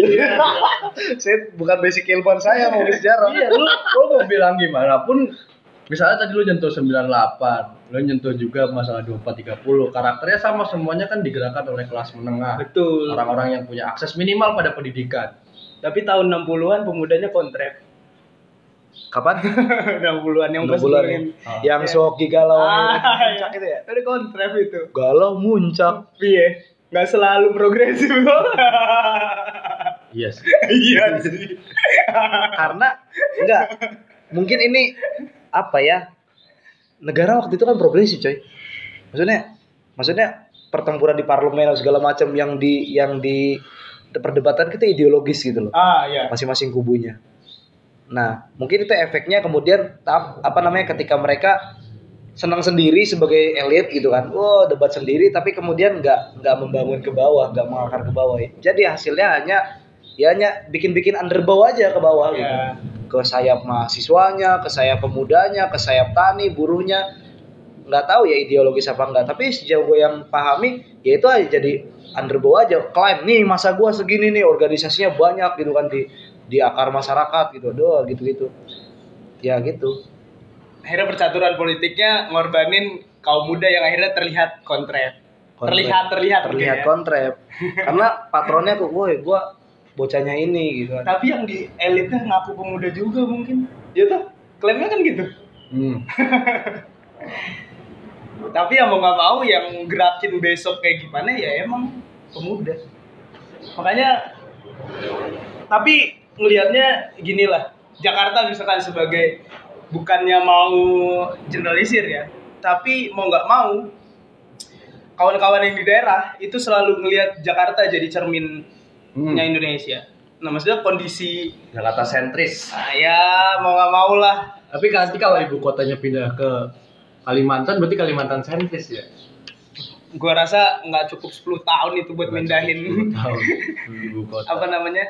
saya bukan basic ilmuwan saya mau sejarah iya lu lo mau bilang gimana pun misalnya tadi lu nyentuh 98 lu nyentuh juga masalah 24 30 karakternya sama semuanya kan digerakkan oleh kelas menengah Betul. orang-orang yang punya akses minimal pada pendidikan Tapi tahun 60-an pemudanya kontrep. kapan 60-an yang Enam pas bulan dengerin. ya. yang sok galau Ah, muncak itu ya Ada kontrep itu. galau muncak Iya. Nggak selalu progresif kok. yes Iya sih. karena enggak mungkin ini apa ya negara waktu itu kan progresif coy. Maksudnya maksudnya pertempuran di parlemen segala macam yang di yang di perdebatan kita ideologis gitu loh. Ah, iya. masing-masing kubunya. Nah mungkin itu efeknya kemudian tahap apa namanya ketika mereka senang sendiri sebagai elit gitu kan. Wow debat sendiri tapi kemudian nggak nggak membangun ke bawah nggak mengakar ke bawah. Jadi hasilnya hanya ya hanya bikin-bikin underbow aja ke bawah gitu. Iya. Ke sayap mahasiswanya, ke sayap pemudanya, ke sayap tani, buruhnya. Nggak tahu ya ideologis apa enggak, tapi sejauh gue yang pahami, ya itu aja jadi underbow aja. Klaim nih masa gua segini nih organisasinya banyak gitu kan di di akar masyarakat gitu, doa gitu-gitu. Ya gitu. Akhirnya percaturan politiknya ngorbanin kaum muda yang akhirnya terlihat kontrep. Kontrep. Terlihat terlihat mungkin Terlihat ya. kontrep. Karena patronnya tuh, woi gua bocahnya ini gitu kan. Tapi yang di elitnya ngaku pemuda juga mungkin. Ya tuh, klaimnya kan gitu. hmm. Tapi yang mau nggak mau yang gerakin besok kayak gimana ya emang pemuda. Makanya tapi ngelihatnya gini lah. Jakarta misalkan sebagai bukannya mau generalisir ya, tapi mau nggak mau kawan-kawan yang di daerah itu selalu ngelihat Jakarta jadi cerminnya Hmm. Indonesia. Nah maksudnya kondisi Jakarta sentris ah, ya mau nggak mau lah Tapi nanti kalau ibu kotanya pindah ke Kalimantan, berarti Kalimantan sentris ya? gua rasa nggak cukup 10 tahun itu buat mindahin 10 tahun ibu kota. apa namanya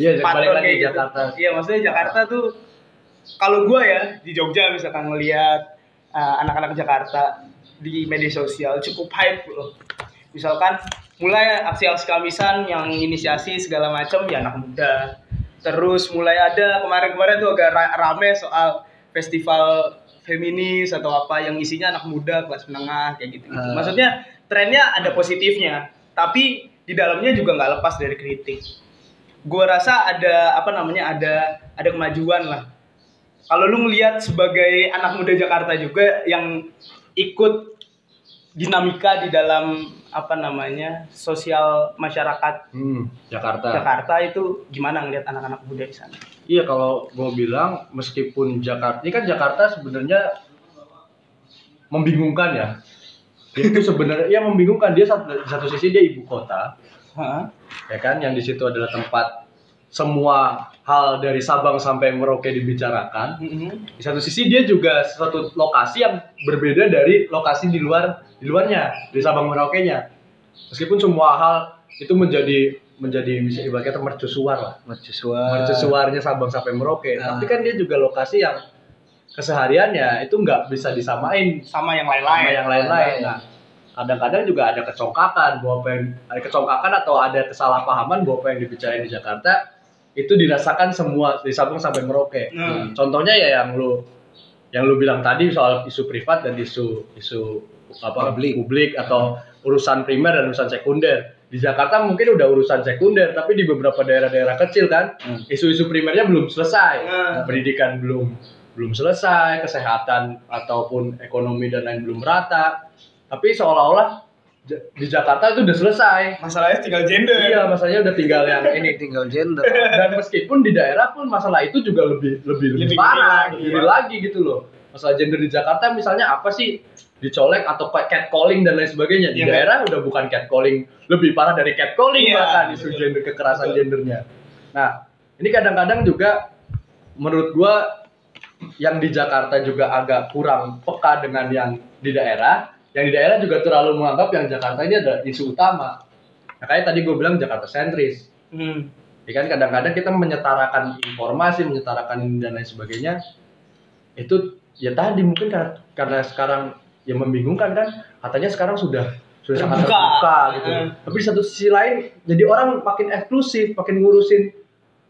Iya, balik lagi gitu. Jakarta. Iya, maksudnya Jakarta tuh kalau gua ya di Jogja misalkan ngelihat uh, anak-anak Jakarta di media sosial cukup hype loh. Misalkan mulai aksi-aksi kamisan yang inisiasi segala macam ya anak muda. Terus mulai ada kemarin-kemarin tuh agak ra- rame soal festival feminis atau apa yang isinya anak muda kelas menengah kayak gitu. Ah. Maksudnya trennya ada positifnya, tapi di dalamnya juga nggak lepas dari kritik gua rasa ada apa namanya ada ada kemajuan lah kalau lu ngelihat sebagai anak muda Jakarta juga yang ikut dinamika di dalam apa namanya sosial masyarakat Hmm, Jakarta. Jakarta itu gimana ngelihat anak-anak muda di sana? Iya kalau gue bilang meskipun Jakarta ini kan Jakarta sebenarnya membingungkan ya. Dia itu sebenarnya ya membingungkan dia satu, satu sisi dia ibu kota Hah? ya kan yang di situ adalah tempat semua hal dari Sabang sampai Merauke dibicarakan. Mhm. Di satu sisi dia juga suatu lokasi yang berbeda dari lokasi di luar di luarnya di Sabang Merauke-nya. Meskipun semua hal itu menjadi menjadi bisa ibaratnya mercusuar lah Mercusuar. mercusuarnya Sabang sampai Merauke. Ah. Tapi kan dia juga lokasi yang kesehariannya itu nggak bisa disamain Sama yang sama lain-lain. yang lain-lain. Nah, kadang-kadang juga ada kecongkakan bahwa apa yang ada kecongkakan atau ada kesalahpahaman bahwa apa yang dibicarain di Jakarta itu dirasakan semua di Sabang sampai Merauke. Hmm. Contohnya ya yang lu yang lu bilang tadi soal isu privat dan isu isu apa Publik. publik atau urusan primer dan urusan sekunder. Di Jakarta mungkin udah urusan sekunder, tapi di beberapa daerah-daerah kecil kan Hmm. isu-isu primernya belum selesai. Hmm. Pendidikan belum belum selesai, kesehatan ataupun ekonomi dan lain belum merata. Tapi seolah-olah di Jakarta itu udah selesai. Masalahnya tinggal gender. Iya, masalahnya udah tinggal yang ini tinggal gender. dan meskipun di daerah pun masalah itu juga lebih lebih lebih Lebih parah, lagi, lebih ya. lagi gitu loh. Masalah gender di Jakarta misalnya apa sih dicolek atau catcalling dan lain sebagainya. Di Iya, daerah udah bukan catcalling, lebih parah dari catcalling Iya, bahkan isu betul. gender kekerasan Betul. gendernya. Nah, ini kadang-kadang juga menurut gua yang di Jakarta juga agak kurang peka dengan yang di daerah. Yang di daerah juga terlalu menganggap yang Jakarta ini adalah isu utama. Makanya tadi gue bilang Jakarta sentris. Hmm. Ya kan kadang-kadang kita menyetarakan informasi, menyetarakan ini dan lain sebagainya. Itu ya tadi mungkin karena, karena sekarang yang membingungkan kan katanya sekarang sudah sudah sangat Terbuka. terbuka gitu. Hmm. Tapi di satu sisi lain jadi orang makin eksklusif, makin ngurusin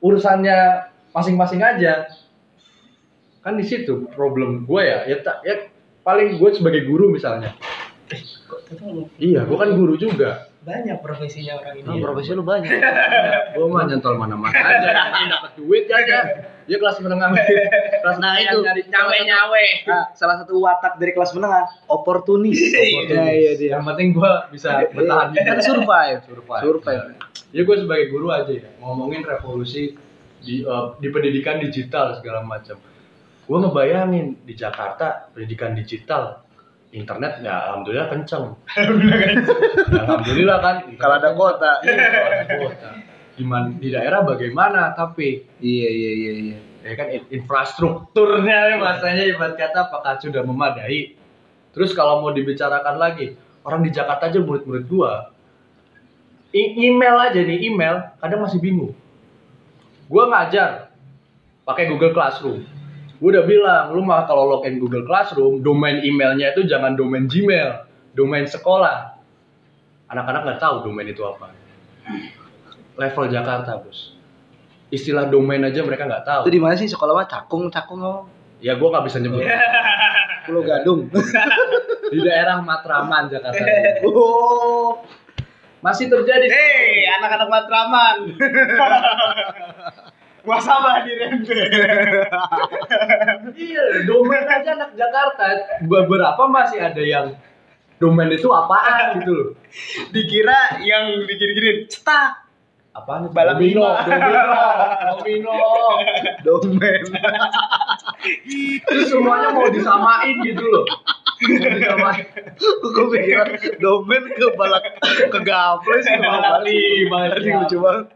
urusannya masing-masing aja. Kan di situ problem gue ya. Ya, tak- ya paling gue sebagai guru misalnya. Kok tahu Iya, gue kan guru juga. banyak profesinya orang ini. Oh, profesi lu banyak. gue mah nyantol mana-mana aja yang dapat duit ya aja dia kelas menengah kelas Nah, menengah itu. nyari nyawe-nyawe Nah, salah satu watak dari kelas menengah, oportunis. Iya, iya dia. yang penting gue bisa bertahan Kan survive. Survive. Survive. ya gue sebagai guru aja ya ngomongin revolusi di eh, di pendidikan digital segala macam gue ngebayangin di Jakarta pendidikan digital internet ya alhamdulillah kenceng. Ya, alhamdulillah kan Kalau ada kota. Iya, kalau ada kota. Gimana di daerah bagaimana tapi? Iya, iya, iya, iya. ya kan in- infrastrukturnya bahasanya ibarat kata apakah sudah memadai? Terus kalau mau dibicarakan lagi orang di Jakarta aja murid-murid gua e- email aja nih email kadang masih bingung. Gua ngajar pakai Google Classroom gua udah bilang lu mah kalau login Google Classroom domain emailnya itu jangan domain Gmail domain sekolah anak-anak nggak tahu domain itu apa level Jakarta bos istilah domain aja mereka nggak tahu Itu di mana sih sekolah mah cakung, cakung oh. Ya gue nggak bisa nyebut. Pulau Gadung. Di daerah Matraman Jakarta. oh. Masih terjadi. Hei, anak-anak Matraman. Wasabah di Rente. Iya, domain aja anak Jakarta. Beberapa masih ada yang domain itu apaan gitu loh. Dikira yang digini-gini, cetak. Apaan itu? Balap domino, domino, domino. Domain. Terus semuanya mau disamain gitu loh. Gue pikiran domain ke balak ke gaple sih. Balap lima. Anjing lucu banget.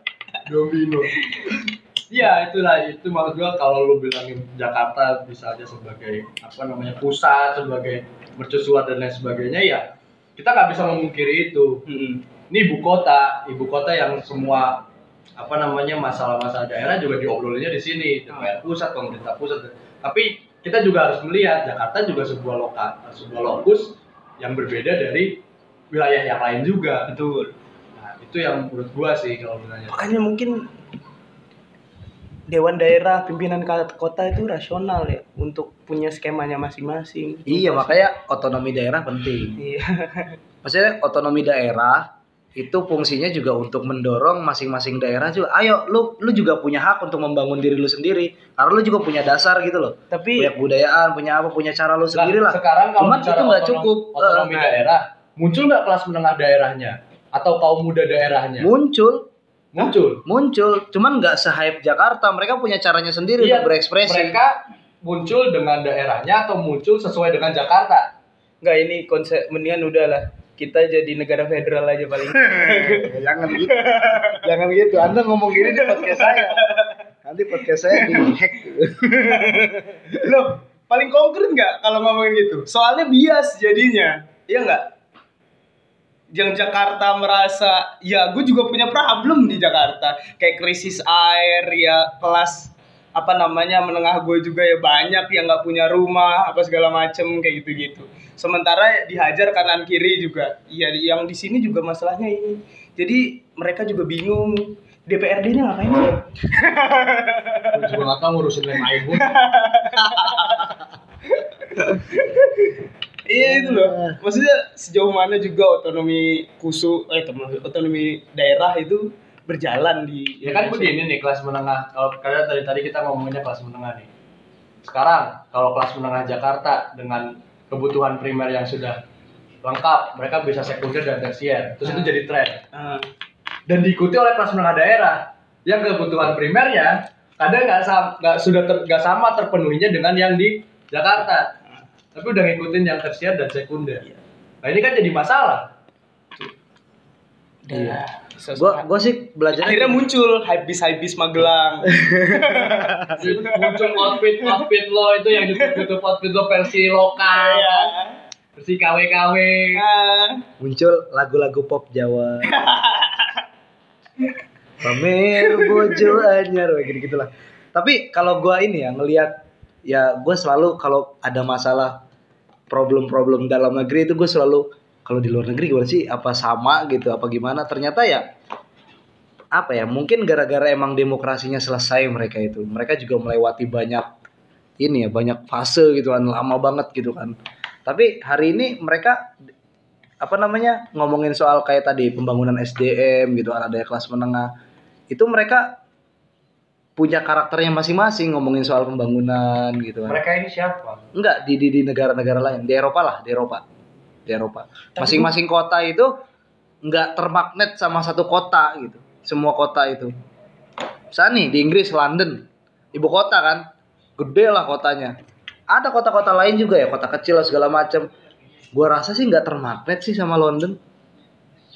Domino. Iya itulah. Itu maksud gua kalau lu bilangin Jakarta bisa aja sebagai apa namanya pusat sebagai mercusuar dan lain sebagainya ya kita nggak bisa memungkiri itu. Hmm. ini ibu kota ibu kota yang semua apa namanya masalah-masalah daerah juga diobrolinnya di sini. DPR pusat pemerintah pusat. Tapi kita juga harus melihat Jakarta juga sebuah loka sebuah lokus yang berbeda dari wilayah yang lain juga. Betul. nah itu yang menurut gua sih kalau misalnya. Makanya mungkin dewan daerah pimpinan kota itu rasional ya untuk punya skemanya masing-masing. Iya, makanya otonomi daerah penting. Iya. Maksudnya otonomi daerah itu fungsinya juga untuk mendorong masing-masing daerah juga. Ayo, lu lu juga punya hak untuk membangun diri lu sendiri. Karena lu juga punya dasar gitu loh. Tapi Punya kebudayaan, punya apa, punya cara lu sendiri lah. sekarang kalau Cuman itu nggak cukup. otonomi nah. daerah muncul nggak kelas menengah daerahnya atau kaum muda daerahnya? Muncul, Muncul. muncul. Cuman nggak se-hype Jakarta. Mereka punya caranya sendiri Iya, untuk berekspresi. Mereka muncul dengan daerahnya atau muncul sesuai dengan Jakarta. Enggak ini konsep mendingan udahlah. Kita jadi negara federal aja paling. Jangan gitu. Jangan gitu. Anda ngomong gini di podcast saya. Nanti podcast saya di-hack. Loh, paling konkret nggak kalau ngomongin gitu? Soalnya bias jadinya. Iya nggak? Yang Jakarta merasa, ya gue juga punya problem di Jakarta. Kayak krisis air, ya kelas apa namanya menengah gue juga ya banyak yang nggak punya rumah apa segala macem kayak gitu-gitu. Sementara dihajar kanan kiri juga. Iya, yang di sini juga masalahnya ini. Jadi mereka juga bingung. DPRD-nya ngapain sih? Gue juga nggak tahu ngurusin lem air gue. Iya itu loh. Maksudnya sejauh mana juga otonomi khusus eh otonomi, otonomi daerah itu berjalan di Ya kan begini nih kelas menengah. Kalau kalian tadi tadi kita ngomonginnya kelas menengah nih. Sekarang kalau kelas menengah Jakarta dengan kebutuhan primer yang sudah lengkap, mereka bisa sekunder dan tersier. Terus itu jadi tren. Ah, Dan diikuti oleh kelas menengah daerah yang kebutuhan primernya kadang nggak sama, nggak sudah ter- nggak sama terpenuhinya dengan yang di Jakarta. Tapi udah ngikutin yang tersier dan sekunder. Nah ini kan jadi masalah. Iya. Gua gua sih belajar Akhirnya muncul hypebeast hypebeast Magelang. muncul outfit outfit lo itu yang YouTube YouTube outfit lo versi lokal Iya. versi KW KW Ah, muncul lagu-lagu pop Jawa. Pamer bojo anyar kayak gitu lah. Tapi kalau gua ini ya ngelihat ya gue selalu kalau ada masalah problem-problem dalam negeri itu gue selalu kalau di luar negeri gimana sih? Apa sama gitu? Apa gimana? Ternyata ya apa ya mungkin gara-gara emang demokrasinya selesai mereka itu. Mereka juga melewati banyak ini ya banyak fase gitu kan lama banget gitu kan. Tapi hari ini mereka apa namanya ngomongin soal kayak tadi pembangunan SDM gitu kan ada kelas menengah. Itu mereka punya karakternya masing-masing ngomongin soal pembangunan gitu kan. Mereka ini siapa? Enggak di di di negara-negara lain di Eropa lah di Eropa. Di Eropa. Masing-masing kota itu enggak termagnet sama satu kota gitu. Semua kota itu. Misalnya nih di Inggris London. Ibu kota kan gede lah kotanya. Ada kota-kota lain juga ya kota kecil lah segala macam. Gua rasa sih nggak termagnet sih sama London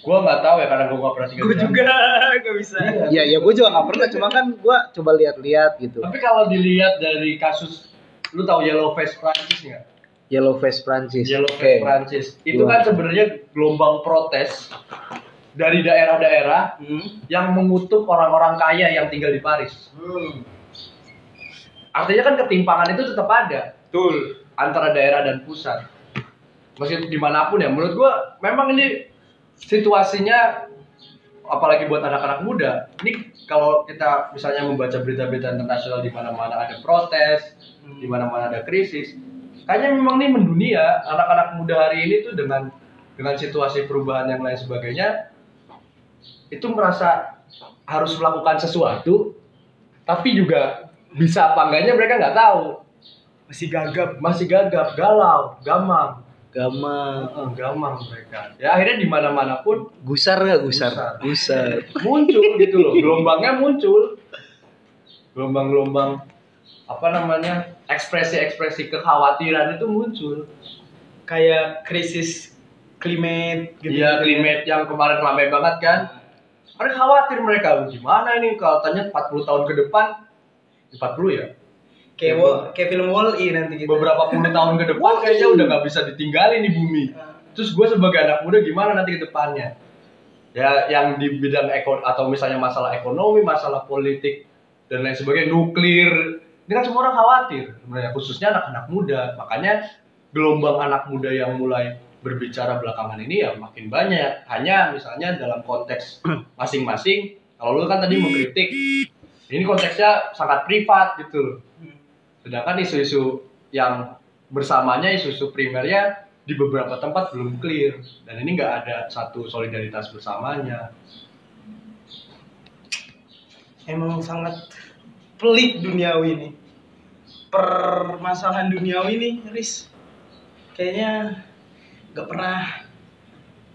gua nggak tahu ya karena gua nggak pernah tinggal gue juga gak bisa. ya ya gue juga nggak pernah cuma kan gua coba lihat-lihat gitu tapi kalau dilihat dari kasus lu tahu yellow face Prancis nggak Yellow Face Prancis yellow face Prancis itu Gimana? kan sebenarnya gelombang protes dari daerah-daerah Hmm. yang mengutuk orang-orang kaya yang tinggal di Paris artinya kan ketimpangan itu tetap ada Betul. antara daerah dan pusat. Masih di mana pun ya, menurut gua memang ini situasinya apalagi buat anak-anak muda. Ini kalau kita misalnya membaca berita-berita internasional di mana-mana ada protes, di mana-mana ada krisis, kayaknya memang nih mendunia anak-anak muda hari ini tuh dengan dengan situasi perubahan yang lain sebagainya itu merasa harus melakukan sesuatu, tapi juga bisa apa enggaknya mereka nggak tahu Masih gagap. masih gagap, galau, gamang, Gama Heeh, gamang mereka. Ya akhirnya di mana-mana pun gusar nggak gusar Gusar. gusar muncul gitu loh, gelombangnya muncul, gelombang-gelombang apa namanya ekspresi-ekspresi kekhawatiran itu muncul. Kayak krisis climate gitu. Iya, climate yang kemarin ramai banget kan. Mereka khawatir mereka gimana ini kalau tanya 40 tahun ke depan 40 ya Kayak wa- kayak film Wall-E nanti gitu. beberapa puluh tahun ke depan kayaknya udah nggak bisa ditinggalin nih bumi. Terus gue sebagai anak muda gimana nanti ke depannya? Ya yang di bidang ekon atau misalnya masalah ekonomi, masalah politik dan lain sebagainya, nuklir, ini kan semua orang khawatir sebenarnya khususnya anak-anak muda. Makanya gelombang anak muda yang mulai berbicara belakangan ini ya makin banyak. Hanya misalnya dalam konteks masing-masing. Kalau lu kan tadi mengkritik, ini konteksnya sangat privat gitu. Sedangkan isu-isu yang bersamanya isu-isu primernya di beberapa tempat belum clear dan ini nggak ada satu solidaritas bersamanya. Emang sangat pelik duniawi ini. Permasalahan duniawi ini, Riz. Kayaknya nggak pernah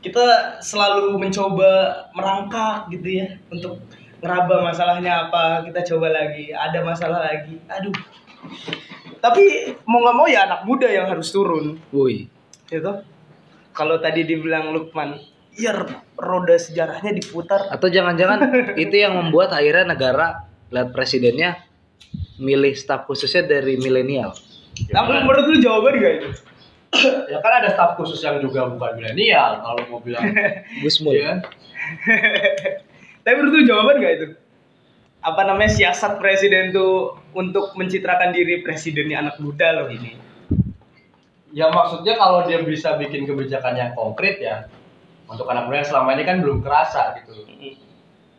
kita selalu mencoba merangkak gitu ya untuk ngeraba masalahnya apa kita coba lagi ada masalah lagi aduh tapi mau nggak mau ya anak muda yang harus turun Woi. gitu kalau tadi dibilang Lukman ya roda sejarahnya diputar Atau jangan-jangan itu yang membuat akhirnya negara lihat presidennya milih staf khususnya dari milenial. nah, menurut lu jawaban gak itu ya kan ada staf khusus yang juga bukan milenial kalau mau bilang Gusmul. Kan? tapi menurut lu jawaban gak itu apa namanya siasat presiden tuh untuk mencitrakan diri presidennya anak muda loh ini. Ya maksudnya kalau dia bisa bikin kebijakan yang konkret ya untuk anak muda yang selama ini kan belum kerasa gitu.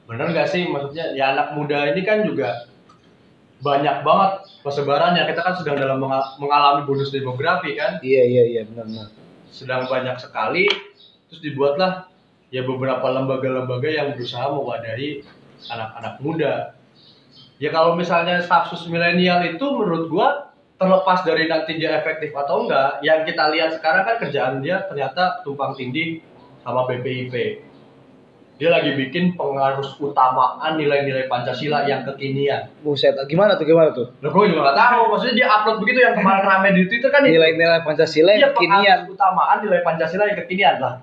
Bener gak sih? Maksudnya ya anak muda ini kan juga banyak banget persebarannya. Kita kan sedang dalam menga- mengalami bonus demografi kan? Iya iya iya benar-benar. sedang banyak sekali. Terus dibuatlah ya beberapa lembaga-lembaga yang berusaha mewadahi anak-anak muda ya kalau misalnya stafsus milenial itu menurut gua terlepas dari nanti dia efektif atau enggak yang kita lihat sekarang kan kerjaan dia ternyata tumpang tindih sama BPIP dia lagi bikin pengaruh utamaan nilai-nilai Pancasila yang kekinian. Buset, gimana tuh gimana tuh? Loh, gue juga gak tahu. Maksudnya dia upload begitu yang kemarin rame di Twitter kan itu. Nilai-nilai Pancasila yang kekinian. pengaruh utamaan nilai Pancasila yang kekinian lah.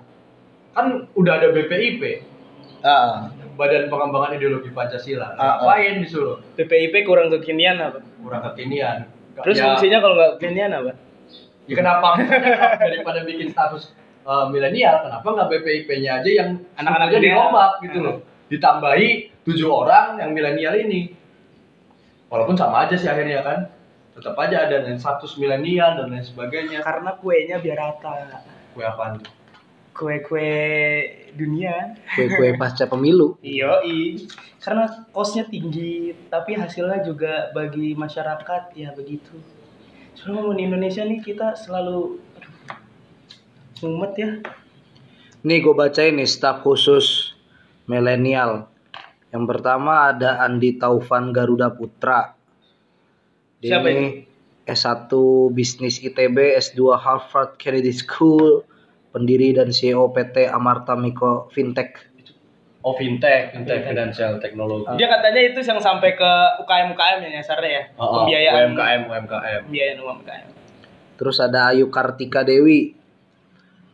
Kan udah ada BPIP, Ah, Badan Pengembangan Ideologi Pancasila. Ah, ah. Ngapain disuruh? PPIP kurang kekinian apa Kurang kekinian. terus ya, fungsinya kalau nggak kekinian apa ya kenapa daripada bikin status uh, milenial, kenapa nggak BPIP-nya aja yang Anak-anak sukunya muda. dirombak gitu loh. Ditambahi tujuh orang yang milenial ini. Walaupun sama aja sih akhirnya kan. Tetap aja ada yang status milenial dan lain sebagainya. karena kuenya biar rata Kue apaan tuh? Kue-kue dunia kue-kue pasca pemilu. Yoi, karena kosnya tinggi, tapi hasilnya juga bagi masyarakat ya begitu. Soalnya ngomongin Indonesia nih kita selalu aduh, ya. Nih gue bacain nih staf khusus milenial. Yang pertama ada Andi Taufan Garuda Putra. Dia Siapa ini S1 Bisnis ITB, S2 Harvard Kennedy School, pendiri dan CEO PT Amarta Mikro Fintech. Oh fintech, fintech financial technology. Dia katanya itu yang sampai ke UKM UKM ya nyasarnya ya, Oh, oh, pembiayaan UMKM, UMKM. pembiayaan UMKM. Terus ada Ayu Kartika Dewi,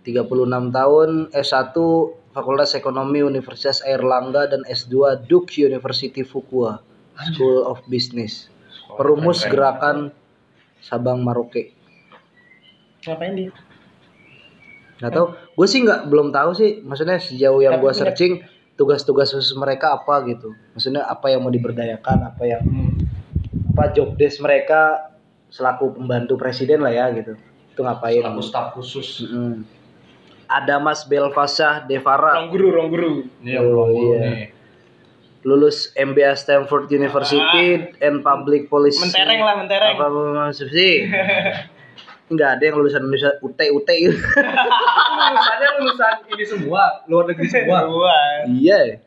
36 tahun, S1 Fakultas Ekonomi Universitas Airlangga dan S2 Duke University Fuqua School of Business. Perumus gerakan Sabang Maroke. Ngapain dia? Nggak tahu, gue sih nggak belum tahu sih. Maksudnya sejauh yang gue searching tugas-tugas khusus mereka apa gitu. Maksudnya apa yang mau diberdayakan, apa yang apa job desk mereka selaku pembantu presiden lah ya gitu. Itu ngapain? Selaku staf khusus. Mm. Ada Mas Belfasah Devara, Ruang guru, ruang guru. Ini yang belum iya. nih. lulus MBA Stanford University and Public Policy. Mentereng lah, mentereng. Apa maksud sih? Enggak ada yang lulusan lulusan UT UT gitu. lulusannya lulusan ini semua, luar negeri semua. Iya.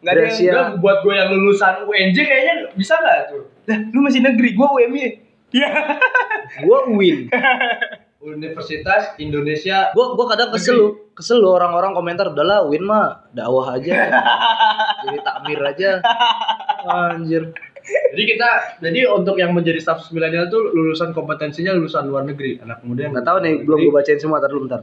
Nggak ada yang buat gue yang lulusan UNJ kayaknya bisa nggak tuh? Lah, lu masih negeri, gua UMY. Iya. Gua win. Universitas Indonesia Gua gua kadang kesel lu, kesel lu orang-orang komentar udahlah win mah dakwah aja. Jadi takmir aja. Anjir. Jadi kita, jadi untuk yang menjadi status milenial tuh lulusan kompetensinya lulusan luar negeri, anak muda yang Nggak tahu nih, belum gue bacain semua, tar dulu bentar.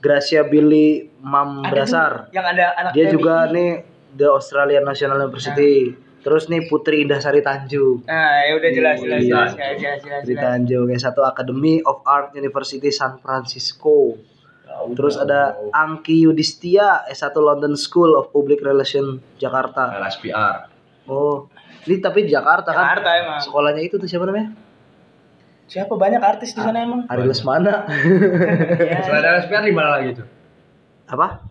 Gracia Billy Mambrasar. Yang ada anak Dia juga nih The Australian National University. Terus nih Putri Indah Sari Tanjung. Nah, ya udah jelas, jelas, Iya. jelas, jelas, jelas, jelas. Tanjung yang satu Academy of Art University San Francisco. Terus ada Angki Yudhistia S1 London School of Public Relation Jakarta. LSPR. Oh, ini tapi di Jakarta kan? Jakarta emang. Sekolahnya itu tuh siapa namanya? Siapa banyak artis di sana emang? Ari Lesmana. Selain LSPR di mana lagi tuh? Apa?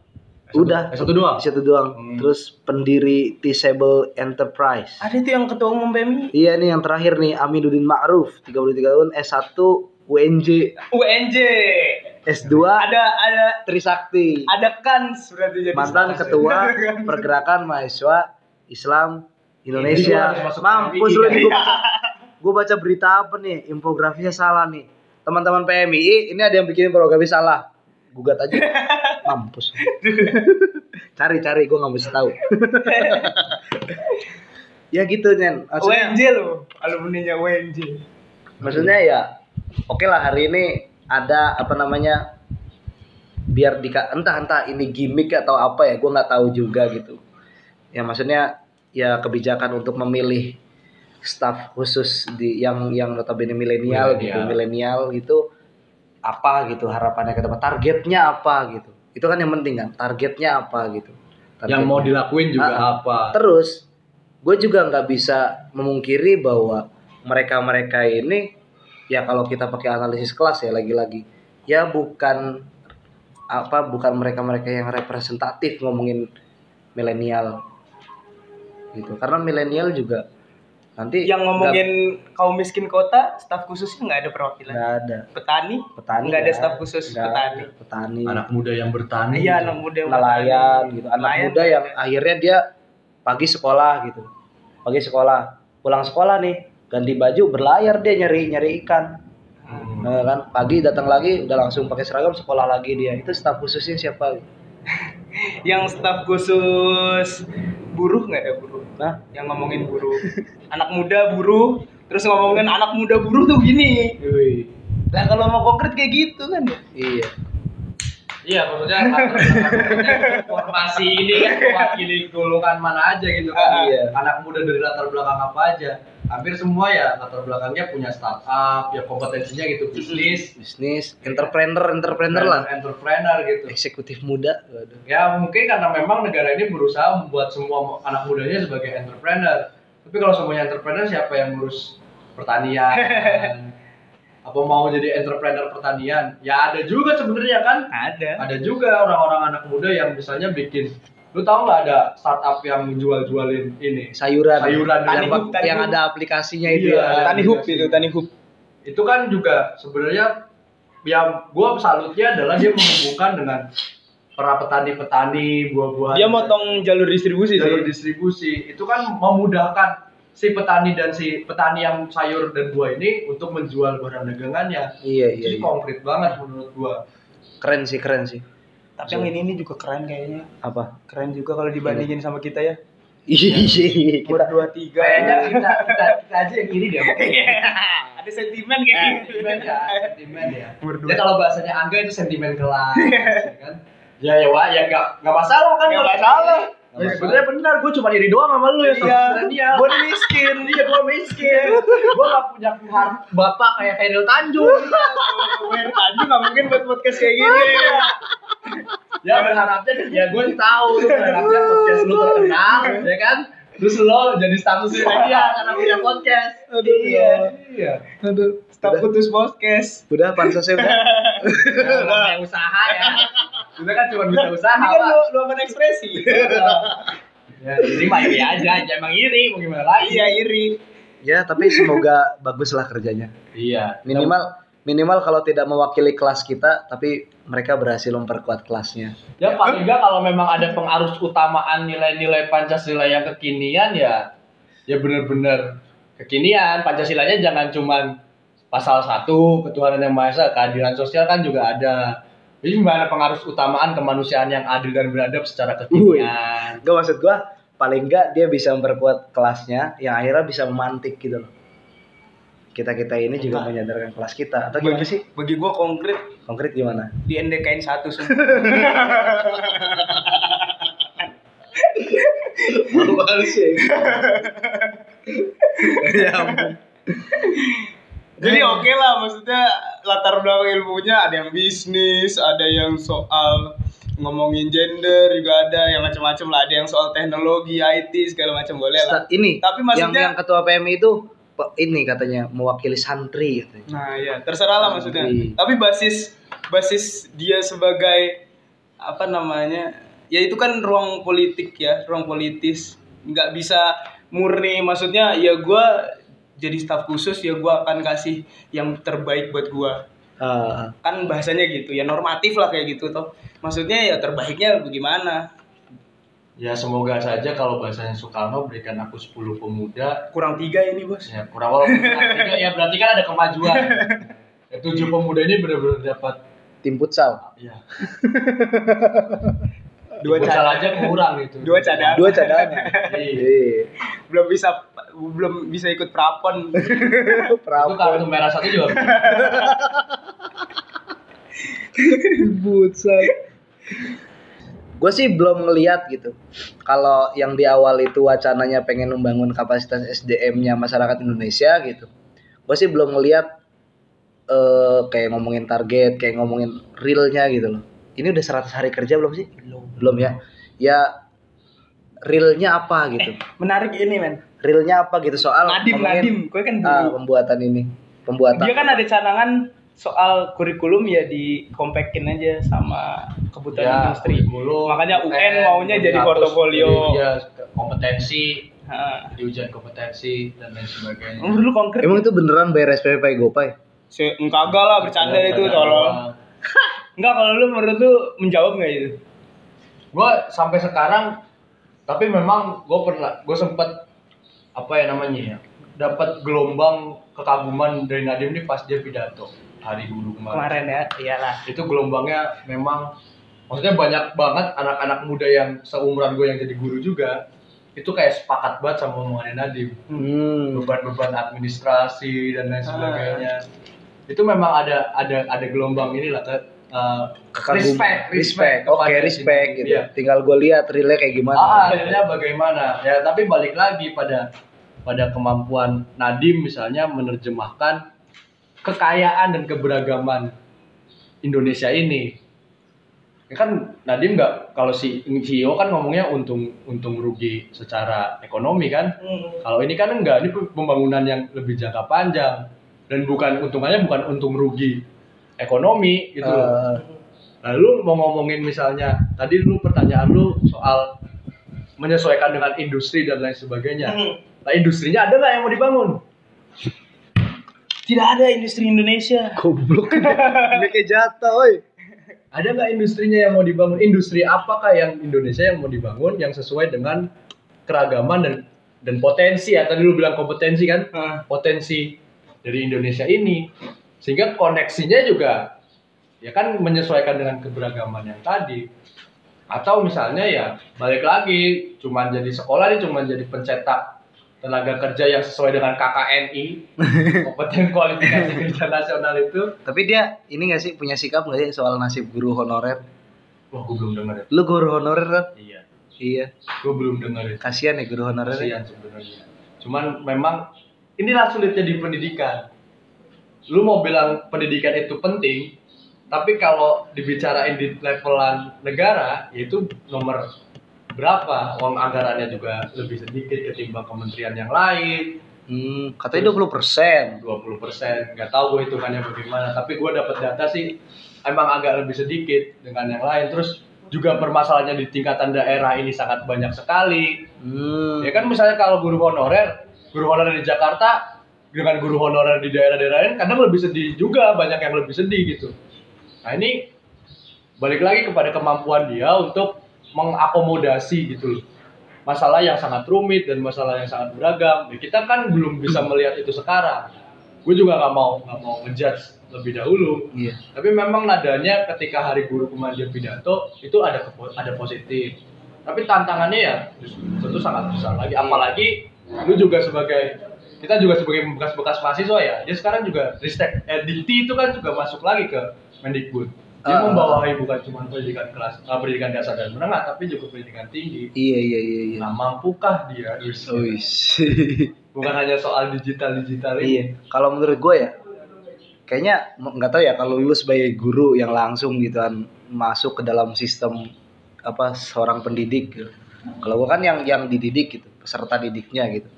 Udah. S1 doang. Satu doang. Hmm. Terus pendiri Disable Enterprise. Ada itu yang ketua umum PMI. Iya nih yang terakhir nih Aminuddin Ma'ruf 33 tahun S1 UNJ UNJ. S2 Ada ada Trisakti ada kans berarti jadi mantan ketua pergerakan mahasiswa Islam Indonesia gua mampus lu nih gua baca, gua baca berita apa nih infografinya salah nih teman-teman PMI ini ada yang bikin infografi salah gugat aja. Mampus. cari cari gue nggak mesti tahu. ya gitu Nen. Maksudnya, WNJ lo, alumni-nya WNJ. maksudnya ya oke lah hari ini ada apa namanya biar di entah entah ini gimmick atau apa ya gue nggak tahu juga gitu ya maksudnya ya kebijakan untuk memilih staff khusus di yang yang notabene milenial gitu Milenial. gitu apa gitu harapannya ke depan targetnya apa gitu itu kan yang penting kan targetnya apa gitu Yang mau Targetnya. dilakuin juga Ah, apa? Terus gue juga nggak bisa memungkiri bahwa mereka-mereka ini ya kalau kita pakai analisis kelas ya lagi-lagi ya bukan apa bukan mereka-mereka yang representatif ngomongin milenial gitu. Karena milenial juga nanti Yang ngomongin kaum miskin kota, staf khususnya nggak ada perwakilan. nggak ada. Petani, petani nggak ada staf khusus nggak petani. petani. Anak muda yang bertani. Iya, gitu. anak muda yang nelayan petani. gitu. Anak Nelayan muda yang akhirnya dia pagi sekolah gitu. Pagi sekolah. Pulang sekolah nih ganti baju berlayar dia nyari nyari ikan. Hmm. Nah, kan? Pagi datang lagi udah langsung pakai seragam sekolah lagi dia. Itu staf khususnya siapa? Yang staf khusus buruh nggak ada buruh nah yang ngomongin buruh anak muda buruh terus ngomongin anak muda buruh tuh gini Wih. nah kalau mau konkret kayak gitu kan ya iya Iya, maksudnya informasi ini kan mewakili golongan mana aja gitu kan. Iya. Anak muda dari latar belakang apa aja. Hampir semua ya latar belakangnya punya startup, ya kompetensinya gitu bisnis, bisnis entrepreneur entrepreneur lah entrepreneur gitu. eksekutif muda waduh Ya mungkin karena memang negara ini berusaha membuat semua anak mudanya sebagai entrepreneur. Tapi kalau semuanya entrepreneur siapa yang ngurus pertanian? apa mau jadi entrepreneur pertanian? Ya ada juga sebenarnya kan. ada Ada juga orang-orang anak muda yang misalnya bikin lu tahu nggak ada startup yang jual-jualin ini? Sayuran. Sayuran, yang, hub, yang hub. ada aplikasinya itu Iya, ya. tani hub itu tani hub itu kan juga sebenarnya yang gua salutnya adalah dia menghubungkan dengan para petani-petani buah-buahan. Dia motong jalur distribusi jalur sih. distribusi. Itu kan memudahkan si petani dan si petani yang sayur dan buah ini untuk menjual barang dagangannya. iya iya, Jadi iya. konkret banget menurut gua. keren sih keren sih tapi yang ini ini juga keren kayaknya apa keren juga kalau dibandingin sama kita ya iya iya umur dua tiga Kayaknya kita, kita, kita aja yang iri deh. ada sentimen kayak gitu sentimen ya, sentimen ya. Umur dua. Ya kalau bahasanya Angga itu sentimen kelas, ya kan? Ya ya wah, ya nggak nggak masalah kan Nggak masalah. Ya, sebenarnya benar, gue cuma iri doang sama lu ya. Iya. Sebenarnya. Gua miskin. Iya, gue miskin. gue gak punya har- bapak kayak Khairil Tanjung. Wer Tanjung nggak mungkin buat podcast kayak gini ya berharapnya ya gue tahu lu berharapnya podcast lu terkenal ya kan? Terus lo jadi status media karena punya podcast. Aduh, iya iya. Aduh staf putus podcast. Udah pansasnya udah udah namanya usaha ya. Kita kan cuma bisa usaha ini kan lu luapan ekspresi. Ya iri mah iri aja aja emang iri mau gimana lagi? Iya iri. Ya tapi semoga baguslah kerjanya. Iya. Minimal minimal kalau tidak mewakili kelas kita tapi mereka berhasil memperkuat kelasnya. Ya paling enggak kalau memang ada pengarus utamaan nilai-nilai Pancasila yang kekinian ya ya benar-benar kekinian. Pancasilanya jangan cuman pasal 1 ketuhanan yang maha esa keadilan sosial kan juga ada. Jadi gimana pengarus utamaan kemanusiaan yang adil dan beradab secara kekinian? Gak maksud gua paling enggak dia bisa memperkuat kelasnya yang akhirnya bisa memantik gitu loh kita kita ini juga Nah. menyadarkan kelas kita. Atau gimana sih? bagi gua konkret. Konkret gimana? Di NDKN satu semua Malu sih ya. Ampun. Jadi oke lah maksudnya latar belakang ilmunya ada yang bisnis, ada yang soal ngomongin gender juga ada yang macam-macam lah, ada yang soal teknologi, IT segala macam boleh lah. Ini Tapi yang maksudnya yang ketua PMI itu ini katanya mewakili santri katanya. Nah, ya, terserah lah maksudnya. Tapi basis basis dia sebagai apa namanya? Ya itu kan ruang politik ya, ruang politis. nggak bisa murni maksudnya ya gua jadi staf khusus ya gua akan kasih yang terbaik buat gua. Ah, Kan bahasanya gitu, ya normatif lah kayak gitu toh. Maksudnya ya terbaiknya bagaimana? Ya semoga saja kalau bahasanya Soekarno berikan aku 10 pemuda Kurang tiga ini, Bos. ya kurang walaupun artinya ya berarti kan ada kemajuan ya, tujuh pemuda ini benar-benar dapat tim futsal. Iya. Dua Futsal aja kurang itu. Dua cadangan. Dua cadangan. Iya. Iya. belum bisa belum bisa ikut prapon. Itu Prapon kartu merah satu juga. futsal. Gue sih belum ngeliat gitu. Kalau yang di awal itu wacananya pengen membangun kapasitas SDM-nya masyarakat Indonesia gitu. Gue sih belum ngeliat eh kayak ngomongin target, kayak ngomongin realnya gitu loh. Ini udah 100 hari kerja belum sih? Belum. Belum ya. Ya realnya apa gitu. Menarik ini men. Realnya apa gitu soal Nadim ngomongin, Nadim, gue kan ah, guru. pembuatan ini. Pembuatan. Dia kan ada canangan soal kurikulum ya dikompakin aja sama kebutuhan Ya, industri. kurikulum, Makanya UN maunya jadi portofolio. Iya, kompetensi, Ha. di ujian kompetensi dan lain sebagainya. Emang dulu konkret. Emang itu beneran bayar SPP Gopay? Se enggak lah bercanda itu tolong. Enggak kalau lu menurut lu menjawab nggak itu? gue sampai sekarang tapi memang gue pernah gue sempet apa ya namanya ya dapat gelombang kekaguman dari Nadim ini pas dia pidato hari guru kemarin, Kemarin ya, iyalah. itu gelombangnya memang maksudnya banyak banget anak-anak muda yang seumuran gue yang jadi guru juga itu kayak sepakat banget sama omongannya Nadim Hmm. beban-beban administrasi dan lain sebagainya. Itu memang ada ada ada gelombang inilah ke uh, respect respect. Oke kepada respect gitu. Iya. tinggal gue lihat realnya kayak gimana. Ah, akhirnya bagaimana? Ya, tapi balik lagi pada pada kemampuan Nadim misalnya menerjemahkan kekayaan dan keberagaman Indonesia ini. Ya kan Nadim nggak kalau si CEO kan ngomongnya untung untung rugi secara ekonomi kan. Kalau ini kan enggak, ini pembangunan yang lebih jangka panjang dan bukan untungannya bukan untung rugi ekonomi gitu loh. Eh, Lalu mau ngomongin misalnya tadi lu pertanyaan lu soal menyesuaikan dengan industri dan lain sebagainya. Nah industrinya ada nggak yang mau dibangun? Tidak ada industri Indonesia. goblok ini kayak jatuh oi Ada nggak industrinya yang mau dibangun? Industri apakah yang Indonesia yang mau dibangun yang sesuai dengan keragaman dan dan potensi ya tadi lu bilang kompetensi kan? Nah, Potensi dari Indonesia ini sehingga koneksinya juga ya kan menyesuaikan dengan keberagaman yang tadi atau misalnya ya balik lagi cuman jadi sekolah nih cuman jadi pencetak tenaga kerja yang sesuai dengan KKNI kompeten kualifikasi kerja nasional itu. Tapi dia ini gak sih punya sikap gak sih soal nasib guru honorer? Wah gue belum denger ya. Lu guru honorer kan iya. Iya. Gue belum denger ya. Kasihan ya guru honorer kasihan sebenarnya. Cuman memang inilah sulitnya di pendidikan. Lu mau bilang pendidikan itu penting tapi kalau dibicarain di levelan negara yaitu nomor berapa uang anggarannya juga lebih sedikit ketimbang kementerian yang lain. Hmm, katanya 20 persen. 20 persen. Nggak tahu gue hitungannya bagaimana tapi gue dapat data sih emang agak lebih sedikit dengan yang lain. Terus juga permasalahannya di tingkatan daerah ini sangat banyak sekali. Hmm. Ya kan misalnya kalau guru honorer, guru honorer di Jakarta dengan guru honorer di daerah-daerah lain kadang lebih sedih juga, banyak yang lebih sedih gitu. Nah ini balik lagi kepada kemampuan dia untuk mengakomodasi gitu loh. Masalah yang sangat rumit dan masalah yang sangat beragam. Ya, kita kan belum bisa melihat itu sekarang. Gue juga nggak mau nggak mau ngejudge lebih dahulu. iya Tapi memang nadanya ketika hari guru kemarin dia pidato itu ada ada positif. Tapi tantangannya ya tentu sangat besar lagi. Apalagi lu juga sebagai kita juga sebagai bekas-bekas mahasiswa ya. Dia sekarang juga ristek eh, Dikti itu kan juga masuk lagi ke Mendikbud. Dia Ah. membawahi bukan cuma pendidikan kelas eh, pendidikan dasar dan menengah tapi juga pendidikan tinggi. iya iya iya iya Nah, mampukah dia? Wis. Wis. Bukan hanya soal digital-digital ini. iya kalau menurut gue ya kayaknya nggak tahu ya kalau lu sebagai guru yang langsung gitu kan masuk ke dalam sistem apa seorang pendidik gitu. kalau gue kan yang yang dididik gitu peserta didiknya gitu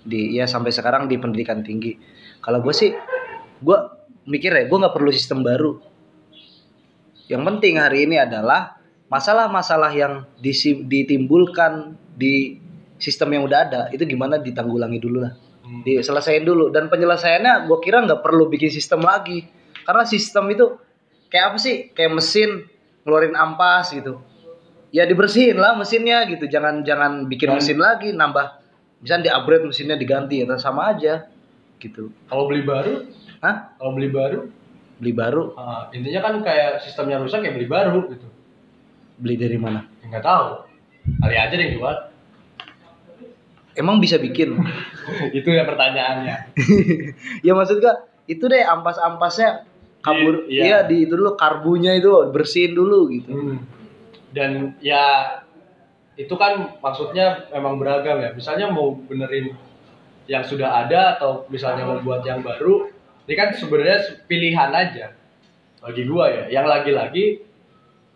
di ya sampai sekarang di pendidikan tinggi kalau gue sih gue mikir ya gue nggak perlu sistem baru yang penting hari ini adalah masalah-masalah yang ditimbulkan di sistem yang udah ada itu gimana ditanggulangi dulu lah. Hmm. diselesain dulu. Dan penyelesaiannya gue kira nggak perlu bikin sistem lagi. Karena sistem itu kayak apa sih? Kayak mesin ngeluarin ampas gitu. Ya dibersihin lah mesinnya gitu. Jangan jangan bikin Dan- mesin lagi nambah. Misalnya di upgrade mesinnya diganti atau sama aja gitu. Kalau beli baru, Hah? kalau beli baru beli baru? Ah, intinya kan kayak sistemnya rusak ya beli baru gitu. Beli dari mana? Ya, nggak tahu. Kali aja deh yang jual. Emang bisa bikin? Itu ya pertanyaannya. Ya maksud gua itu deh ampas-ampasnya kabur. Iya. iya di itu dulu karbunya itu bersihin dulu gitu. Hmm. Dan ya itu kan maksudnya memang beragam ya. Misalnya mau benerin yang sudah ada atau misalnya mau buat yang baru, ini kan sebenarnya pilihan aja bagi gua ya. Yang lagi-lagi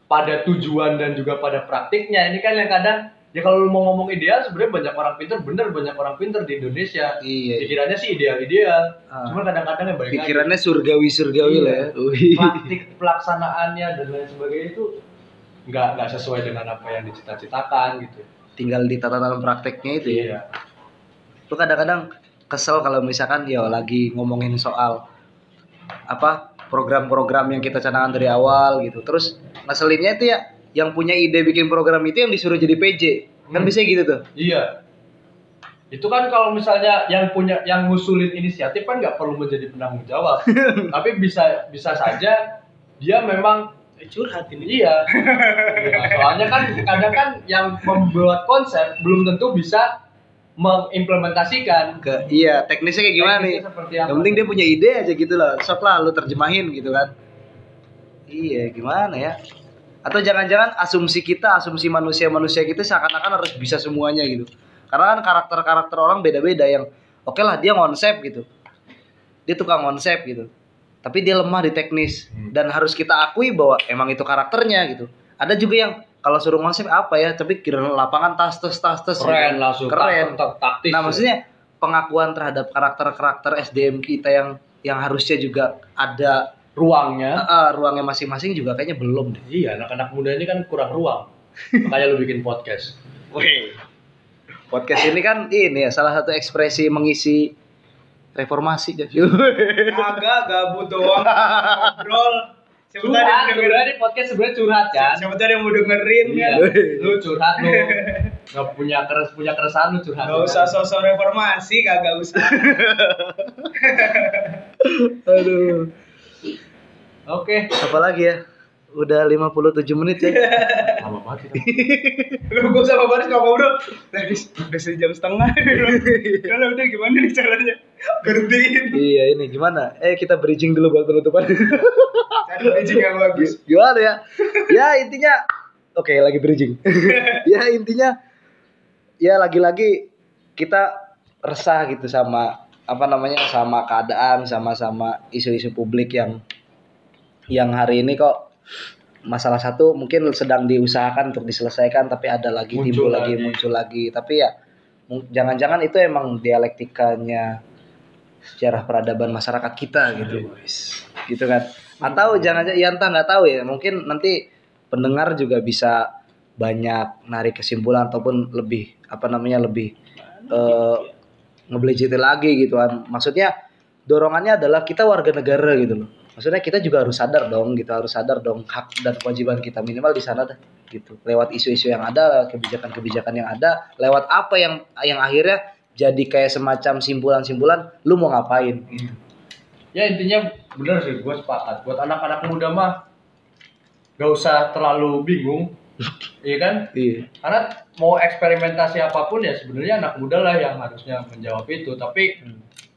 pada tujuan dan juga pada praktiknya ini kan yang kadang ya kalau lu mau ngomong ideal sebenarnya banyak orang pinter bener banyak orang pinter di Indonesia Iya. pikirannya sih ideal-ideal Ah. cuman kadang-kadang ya balik lagi pikirannya surgawi-surgawi Iya. lah ya Wih. praktik pelaksanaannya dan lain sebagainya itu nggak nggak sesuai dengan apa yang dicita-citakan gitu. tinggal ditata dalam prakteknya itu ya Iya. lu kadang-kadang kesel kalau misalkan ya lagi ngomongin soal apa program-program yang kita canangkan dari awal gitu terus ngeselinnya itu ya yang punya ide bikin program itu yang disuruh jadi PJ kan Hmm. bisa gitu tuh Iya. Itu kan kalau misalnya yang punya yang ngusulin inisiatif kan nggak perlu menjadi penanggung jawab. Tapi bisa bisa saja dia memang curhat ini iya. Iya, Soalnya kan kadang kan yang membuat konsep belum tentu bisa mengimplementasikan. ke iya teknisnya kayak gimana nih? Teknisnya seperti apa? yang penting dia punya ide aja gitu lah sok lah lu terjemahin gitu kan. Iya gimana ya? Atau jangan-jangan asumsi kita asumsi manusia-manusia kita seakan-akan harus bisa semuanya gitu. Karena kan karakter-karakter orang beda-beda yang oke lah dia konsep gitu. Dia tukang konsep gitu. Tapi dia lemah di teknis. Hmm. dan harus kita akui bahwa emang itu karakternya gitu. Ada juga yang kalau suruh konsep apa ya tapi kira lapangan tas tas tas tas keren langsung keren tak- taktis. Nah, ya. maksudnya pengakuan terhadap karakter-karakter SDM kita yang yang harusnya juga ada ruangnya eh, ruangnya masing-masing juga kayaknya belum deh. Iya, anak-anak muda ini kan kurang ruang. Makanya lu bikin podcast. Wih, Podcast ini kan ini ya salah satu ekspresi mengisi reformasi guys. agak gabut doang ngobrol. Curhat, sebenarnya di podcast sebenarnya curhat kan. Siapa yang mau dengerin Iya, kan. lu curhat lu. Gak punya keres punya keresahan lu curhat. Gak usah sosok reformasi, kagak usah. Aduh. Oke. Apa lagi ya? Udah 57 menit ya. Lama banget kita. Lu gue sama Baris ngomong bro, tadi udah sejam setengah. Kalau udah gimana nih caranya? Berhentiin. iya ini gimana? Eh kita bridging dulu buat penutupan. Cari bridging yang bagus. gimana ya? Ya intinya oke lagi bridging. ya intinya ya lagi-lagi kita resah gitu sama apa namanya sama keadaan sama-sama isu-isu publik yang yang hari ini kok masalah satu mungkin sedang diusahakan untuk diselesaikan tapi ada lagi Muncul timbul lagi. lagi. muncul lagi tapi ya jangan-jangan itu emang dialektikanya sejarah peradaban masyarakat kita gitu. gitu kan. Atau jangan ya entah nggak tahu ya. Mungkin nanti pendengar juga bisa banyak narik kesimpulan ataupun lebih apa namanya lebih eh ngebelejeti lagi gitu kan. Maksudnya dorongannya adalah kita warga negara gitu loh. Maksudnya kita juga harus sadar dong gitu harus sadar dong hak dan kewajiban kita minimal di sana dah gitu. Lewat isu-isu yang ada lewat kebijakan-kebijakan yang ada lewat apa yang yang akhirnya jadi kayak semacam simpulan-simpulan lu mau ngapain gitu. Ya intinya bener sih, gue sepakat. Buat anak-anak muda mah gak usah terlalu bingung, iya kan? iya Karena mau eksperimentasi apa pun ya sebenarnya anak muda lah yang harusnya menjawab itu. Tapi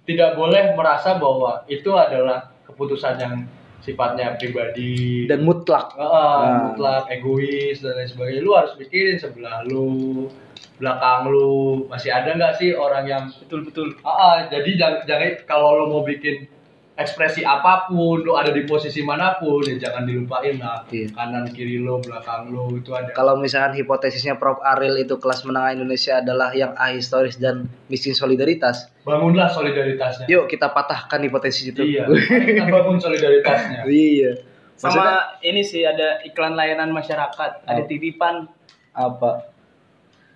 tidak boleh merasa bahwa itu adalah keputusan yang sifatnya pribadi dan mutlak Heeh, Nah. mutlak egois dan lain sebagainya lu harus pikirin sebelah lu belakang lu masih ada nggak sih orang yang Betul betul. Ah, ah, jadi jangan, jangan kalau lo mau bikin ekspresi apa pun, lo ada di posisi mana pun, ya jangan dilupain lah. Iya. Kanan kiri lo, belakang lo itu ada. kalau misalkan hipotesisnya Prof Ariel itu kelas menengah Indonesia adalah yang ahistoris dan miskin solidaritas Bangunlah solidaritasnya. yuk kita patahkan hipotesis itu Iya. Kita bangun solidaritasnya. iya Sama Maksudnya ini sih ada iklan layanan masyarakat, ada titipan apa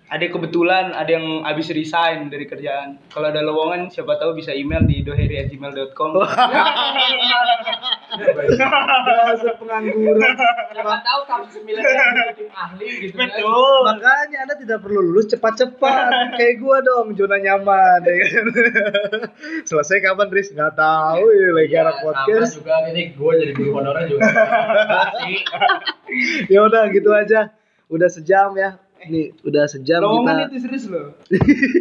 ada kebetulan ada yang habis resign dari kerjaan. Kalau ada lowongan siapa tahu bisa email di doheri@gmail.com. Dasar pengangguran. Siapa tahu kampus milenial tim ahli gitu kan. Betul. Makanya Anda tidak perlu lulus cepat-cepat. Kayak gua dong, zona nyaman. ya kan? Selesai kapan, Riz? Nggak tahu ya, lagi Iya, anak sama podcast. juga ini gue jadi guru honorer juga. Ya udah gitu aja. Udah sejam ya. Nih, udah sejam Lowongan kita. itu serius loh.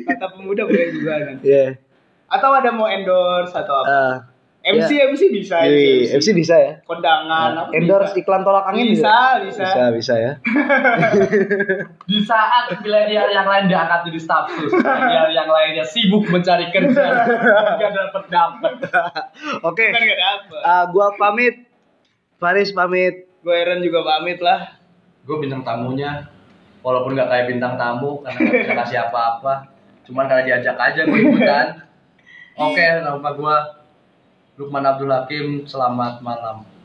Kata pemuda boleh juga kan. Iya. Atau ada mau endorse atau apa? Ah, MC MC bisa. iya, MC bisa ya. Kondangan apa Endorse bisa. iklan tolak angin Bisa, juga? bisa. Bisa, bisa ya. Di saat milenial yang lain diangkat jadi staff sus, milenial yang lainnya sibuk mencari kerja, nggak dapat dapat. Oke. Kan gak dapet. Ah, gua pamit. Faris pamit. Gue Aaron juga pamit lah. Gue bintang tamunya, walaupun nggak kayak bintang tamu karena nggak bisa kasih apa-apa, cuman karena diajak aja gue ikutan. Oke, nama gue Lukman Abdul Hakim. Selamat malam.